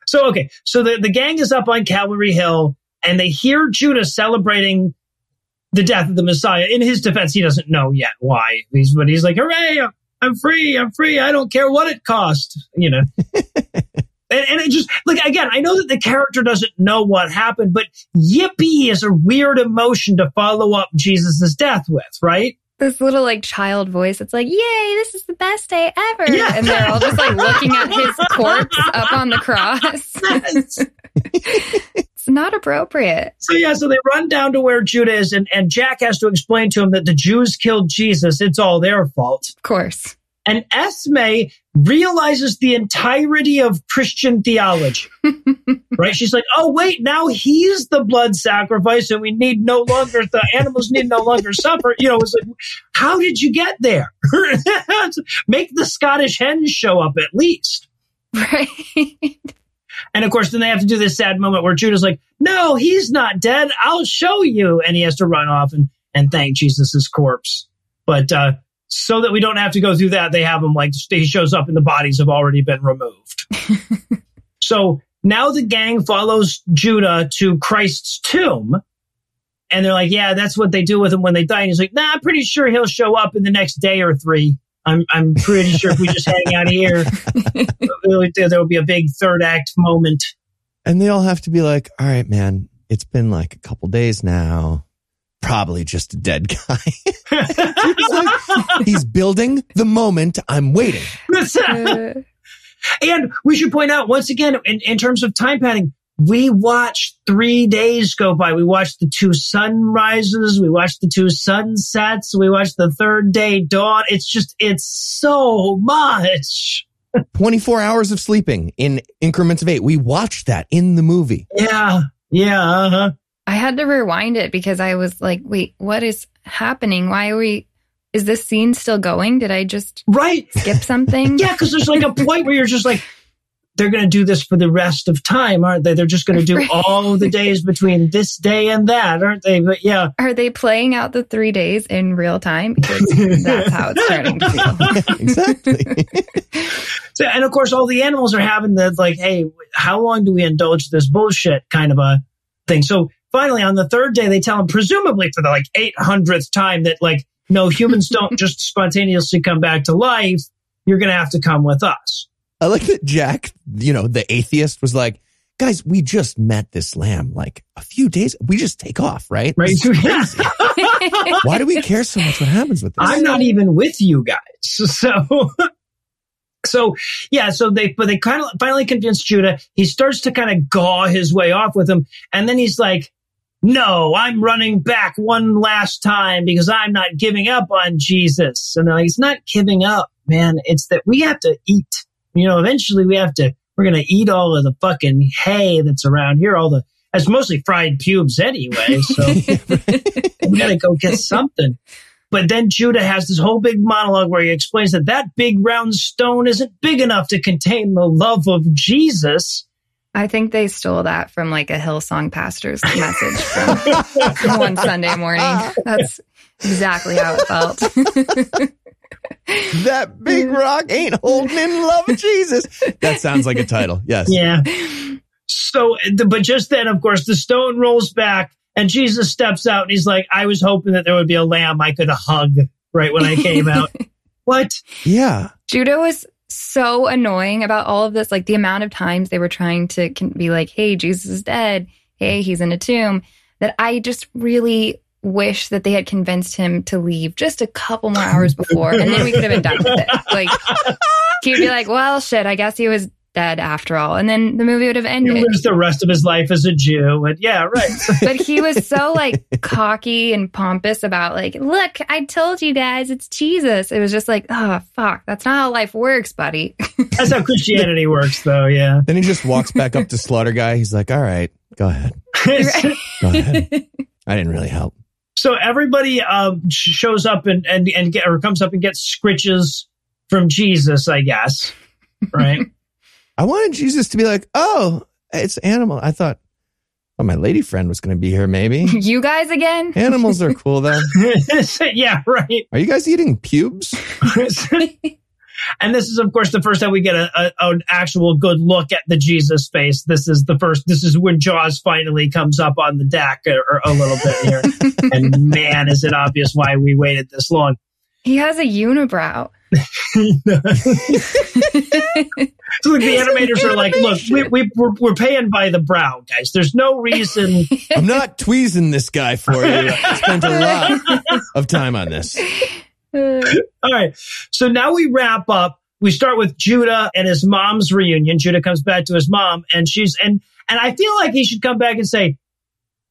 so okay, so the the gang is up on Calvary Hill, and they hear Judah celebrating the death of the Messiah. In his defense, he doesn't know yet why. He's but he's like, "Hooray! I'm free! I'm free! I don't care what it cost." You know. And, and it just like again, I know that the character doesn't know what happened, but yippee is a weird emotion to follow up Jesus' death with, right? This little like child voice. It's like, yay, this is the best day ever. Yeah. And they're all just like looking at his corpse up on the cross. it's not appropriate. So yeah, so they run down to where Judah is, and, and Jack has to explain to him that the Jews killed Jesus. It's all their fault. Of course. And Esme realizes the entirety of Christian theology. right? She's like, oh, wait, now he's the blood sacrifice and we need no longer, the animals need no longer suffer. You know, it's like, how did you get there? Make the Scottish hens show up at least. Right. And of course, then they have to do this sad moment where Judah's like, no, he's not dead. I'll show you. And he has to run off and, and thank Jesus' corpse. But, uh, so that we don't have to go through that, they have him like, he shows up and the bodies have already been removed. so now the gang follows Judah to Christ's tomb. And they're like, yeah, that's what they do with him when they die. And he's like, nah, I'm pretty sure he'll show up in the next day or three. I'm, I'm pretty sure if we just hang out here, there will be a big third act moment. And they all have to be like, all right, man, it's been like a couple days now. Probably just a dead guy. he's, like, he's building the moment I'm waiting. And we should point out once again, in, in terms of time padding, we watched three days go by. We watched the two sunrises. We watched the two sunsets. We watched the third day dawn. It's just, it's so much. 24 hours of sleeping in increments of eight. We watched that in the movie. Yeah. Yeah. Uh-huh. I had to rewind it because I was like, wait, what is happening? Why are we, is this scene still going? Did I just Right. skip something? Yeah. Cause there's like a point where you're just like, they're going to do this for the rest of time, aren't they? They're just going to do Right. all the days between this day and that, aren't they? But yeah. Are they playing out the three days in real time? Because that's how it's starting to feel. exactly. So, and of course, all the animals are having the like, hey, how long do we indulge this bullshit kind of a thing? So finally, on the third day, they tell him, presumably for the like 800th time, that like, no, humans don't just spontaneously come back to life. You're going to have to come with us. I like that Jack, you know, the atheist was like, guys, we just met this lamb like a few days. We just take off, right? Right? Is. Why do we care so much what happens with this? I'm not even with you guys. So, so yeah, so they, but they kind of finally convince Judah. He starts to kind of gaw his way off with him. And then he's like, no, I'm running back one last time because I'm not giving up on Jesus. And they're like, it's not giving up, man. It's that we have to eat. You know, eventually we have to, we're going to eat all of the fucking hay that's around here. All the, it's mostly fried pubes anyway. So we got to go get something. But then Judah has this whole big monologue where he explains that that big round stone isn't big enough to contain the love of Jesus. I think they stole that from like a Hillsong pastor's message from, from one Sunday morning. That's exactly how it felt. that big rock ain't holding in love of Jesus. That sounds like a title. Yes. Yeah. So, but just then, of course, the stone rolls back and Jesus steps out and he's like, I was hoping that there would be a lamb I could hug right when I came out. what? Yeah. Judah was so annoying about all of this. Like the amount of times they were trying to be like, hey, Jesus is dead. Hey, he's in a tomb. That I just really wish that they had convinced him to leave just a couple more hours before. And then we could have been done with it. Like, he'd be like, well, shit, I guess he was dead after all. And then the movie would have ended. He lives the rest of his life as a Jew. And yeah, right. but he was so like cocky and pompous about like, look, I told you guys it's Jesus. It was just like, oh fuck, that's not how life works, buddy. That's how Christianity works, though. Yeah. Then he just walks back up to Slaughter Guy. He's like, all right, go ahead. Go ahead. I didn't really help. so everybody um, shows up and and and get, or comes up and gets scritches from Jesus, I guess. Right. I wanted Jesus to be like, oh, it's animal. I thought, well, my lady friend was going to be here, maybe. you guys again? Animals are cool, though. yeah. Right. Are you guys eating pubes? and this is, of course, the first time we get a, a, an actual good look at the Jesus face. This is the first. This is when Jaws finally comes up on the deck uh, a, a little bit here. and man, is it obvious why we waited this long. He has a unibrow. So like, the animators are like, look, we, we, we're, we're paying by the brow, guys. There's no reason. I'm not tweezing this guy for you. I spent a lot of time on this. All right. So now we wrap up. We start with Judah and his mom's reunion. Judah comes back to his mom and she's, and, and I feel like he should come back and say,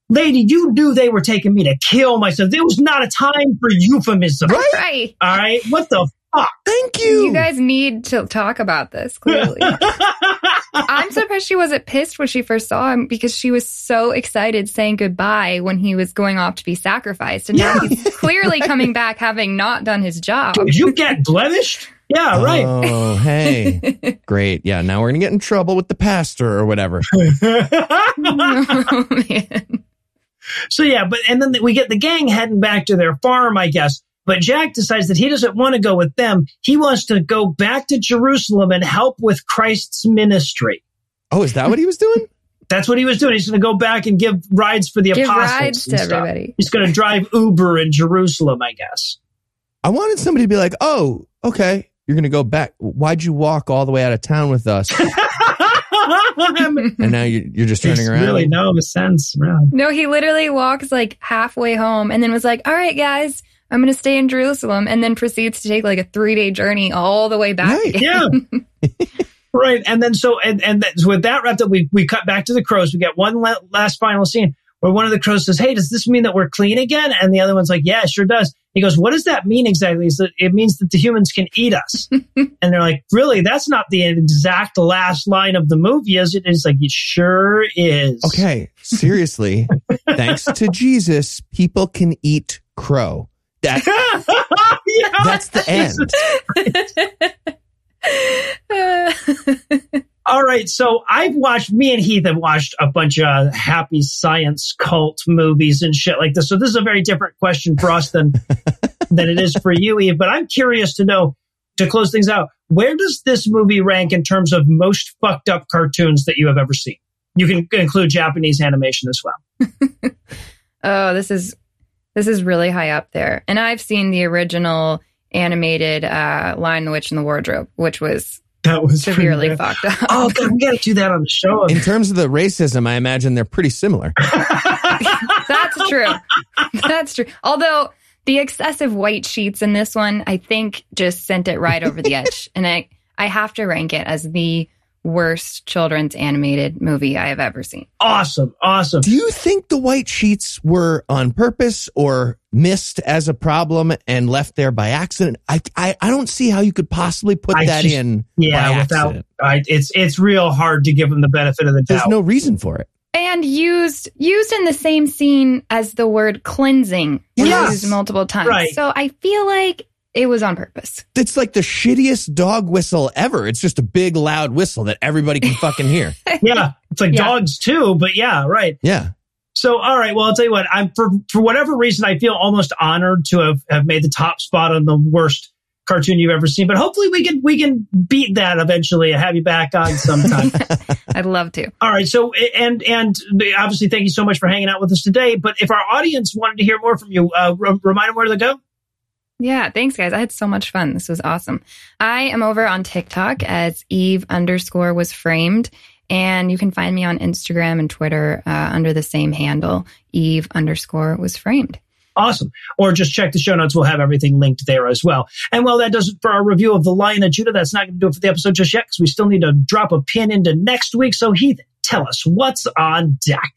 lady, you knew they were taking me to kill myself. There was not a time for euphemism. right. All right. What the fuck. Thank you. You guys need to talk about this, clearly. I'm surprised she wasn't pissed when she first saw him because she was so excited saying goodbye when he was going off to be sacrificed. And now he's clearly coming back having not done his job. Did you get blemished? Yeah, oh, right. Oh, hey. Great. Yeah. Now we're going to get in trouble with the pastor or whatever. oh, man. so yeah, but and then we get the gang heading back to their farm, I guess. But Jack decides that he doesn't want to go with them. He wants to go back to Jerusalem and help with Christ's ministry. Oh, is that what he was doing? That's what he was doing. He's going to go back and give rides for the Give apostles. rides and to stuff. everybody. He's going to drive Uber in Jerusalem, I guess. I wanted somebody to be like, oh, okay. You're going to go back. Why'd you walk all the way out of town with us? And now you're, you're just turning around. really no sense. Really. No, he literally walks like halfway home and then was like, all right, guys, I'm going to stay in Jerusalem. And then proceeds to take like a three day journey all the way back. Right. again. Yeah. right. And then so and and that, so with that wrapped up, we we cut back to the crows. We get one la- last final scene where one of the crows says, "Hey, does this mean that we're clean again?" And the other one's like, "Yeah, it sure does." He goes, "What does that mean exactly?" He said, "It means that the humans can eat us." and they're like, "Really? That's not the exact last line of the movie, is it?" And it's like, "It sure is." Okay. Seriously. thanks to Jesus, people can eat crow. That, Yeah. that's the end. All right, so I've watched. Me and Heath have watched a bunch of happy science cult movies and shit like this. So this is a very different question for us than than it is for you, Eve. But I'm curious to know to close things out. Where does this movie rank in terms of most fucked up cartoons that you have ever seen? You can include Japanese animation as well. oh, this is this is really high up there. And I've seen the original animated uh, Lion, the Witch, and the Wardrobe, which was That was severely fucked up. Oh, God, we got to do that on the show. In terms of the racism, I imagine they're pretty similar. That's true. That's true. Although the excessive white sheets in this one, I think, just sent it right over the edge. And I, I have to rank it as the worst children's animated movie I have ever seen. awesome, awesome. Do you think the white sheets were on purpose or missed as a problem and left there by accident? I I, I don't see how you could possibly put I that just- in Yeah, without accident. I, it's it's real hard to give them the benefit of the doubt. There's no reason for it. And used used in the same scene as the word cleansing Yes. used multiple times. Right. So I feel like it was on purpose. It's like the shittiest dog whistle ever. It's just a big loud whistle that everybody can fucking hear. yeah, it's like Yeah. dogs too, but yeah, right. Yeah. So, all right. Well, I'll tell you what. I'm for for whatever reason, I feel almost honored to have, have made the top spot on the worst cartoon you've ever seen. But hopefully, we can we can beat that eventually and have you back on sometime. I'd love to. all right. So, and and obviously, thank you so much for hanging out with us today. But if our audience wanted to hear more from you, uh, re- remind them where to go. Yeah, thanks, guys. I had so much fun. This was awesome. I am over on TikTok as Eve underscore was framed, and you can find me on Instagram and Twitter uh, under the same handle, Eve underscore was framed. Awesome. Or just check the show notes. We'll have everything linked there as well. And well, that does it for our review of The Lion of Judah. That's not going to do it for the episode just yet because we still need to drop a pin into next week. So, Heath, tell us what's on deck.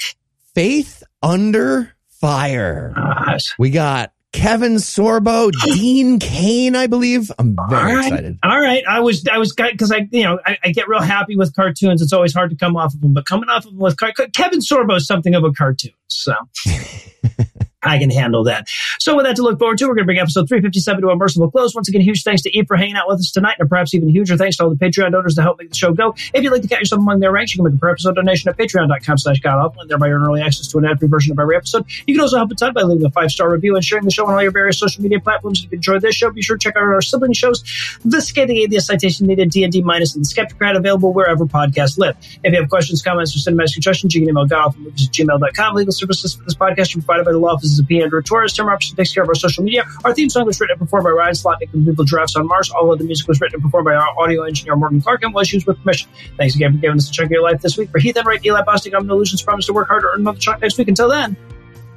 Faith under fire. Uh, We got Kevin Sorbo, Dean Cain, I believe. I'm very all right. excited. All right. I was, I was, because I, you know, I, I get real happy with cartoons. It's always hard to come off of them, but coming off of them with Kevin Sorbo is something of a cartoon. So. I can handle that. So with that to look forward to, we're going to bring episode 357 to a merciful close. Once again, huge thanks to Eve for hanging out with us tonight, and perhaps even huger thanks to all the Patreon donors to help make the show go. If you'd like to count yourself among their ranks, you can make a per episode donation at patreon.com slash godawful, and thereby earn early access to an ad-free version of every episode. You can also help a ton by leaving a five-star review and sharing the show on all your various social media platforms. If you enjoyed this show, be sure to check out our sibling shows, The Scathing Atheist Citation Needed, D&D Minus, and The Skepticrat, available wherever podcasts live. If you have questions, comments, or cinematic suggestions, you can email godawfulmovies at gmail.com. Legal services for this podcast are provided by the law offices of P. Andrew Torres. Tim Robertson takes care of our social media. Our theme song was written and performed by Ryan Slotnick and Evil Giraffes on Mars. All of the music was written and performed by our audio engineer Morgan Clarke and was used with permission. Thanks again for giving us a chunk of your life this week. For Heath Enright, Eli Bosnick, I'm Noah Lugeons. Promise to work hard to earn another chunk next week. Until then,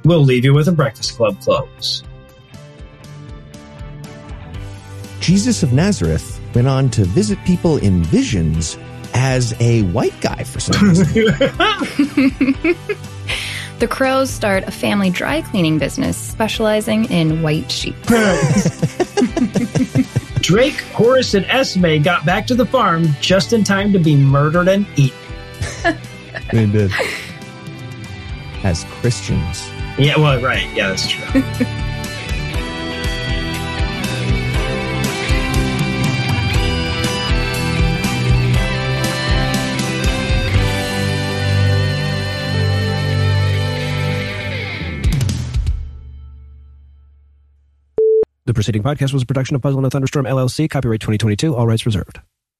we'll leave you with a Breakfast Club close. Jesus of Nazareth went on to visit people in visions as a white guy for some reason. The Crows start a family dry cleaning business specializing in white sheep. Drake, Horace, and Esme got back to the farm just in time to be murdered and eaten. They did. As Christians. Yeah, well, right. Yeah, that's true. The preceding podcast was a production of Puzzle and a Thunderstorm LLC, copyright 2022, all rights reserved.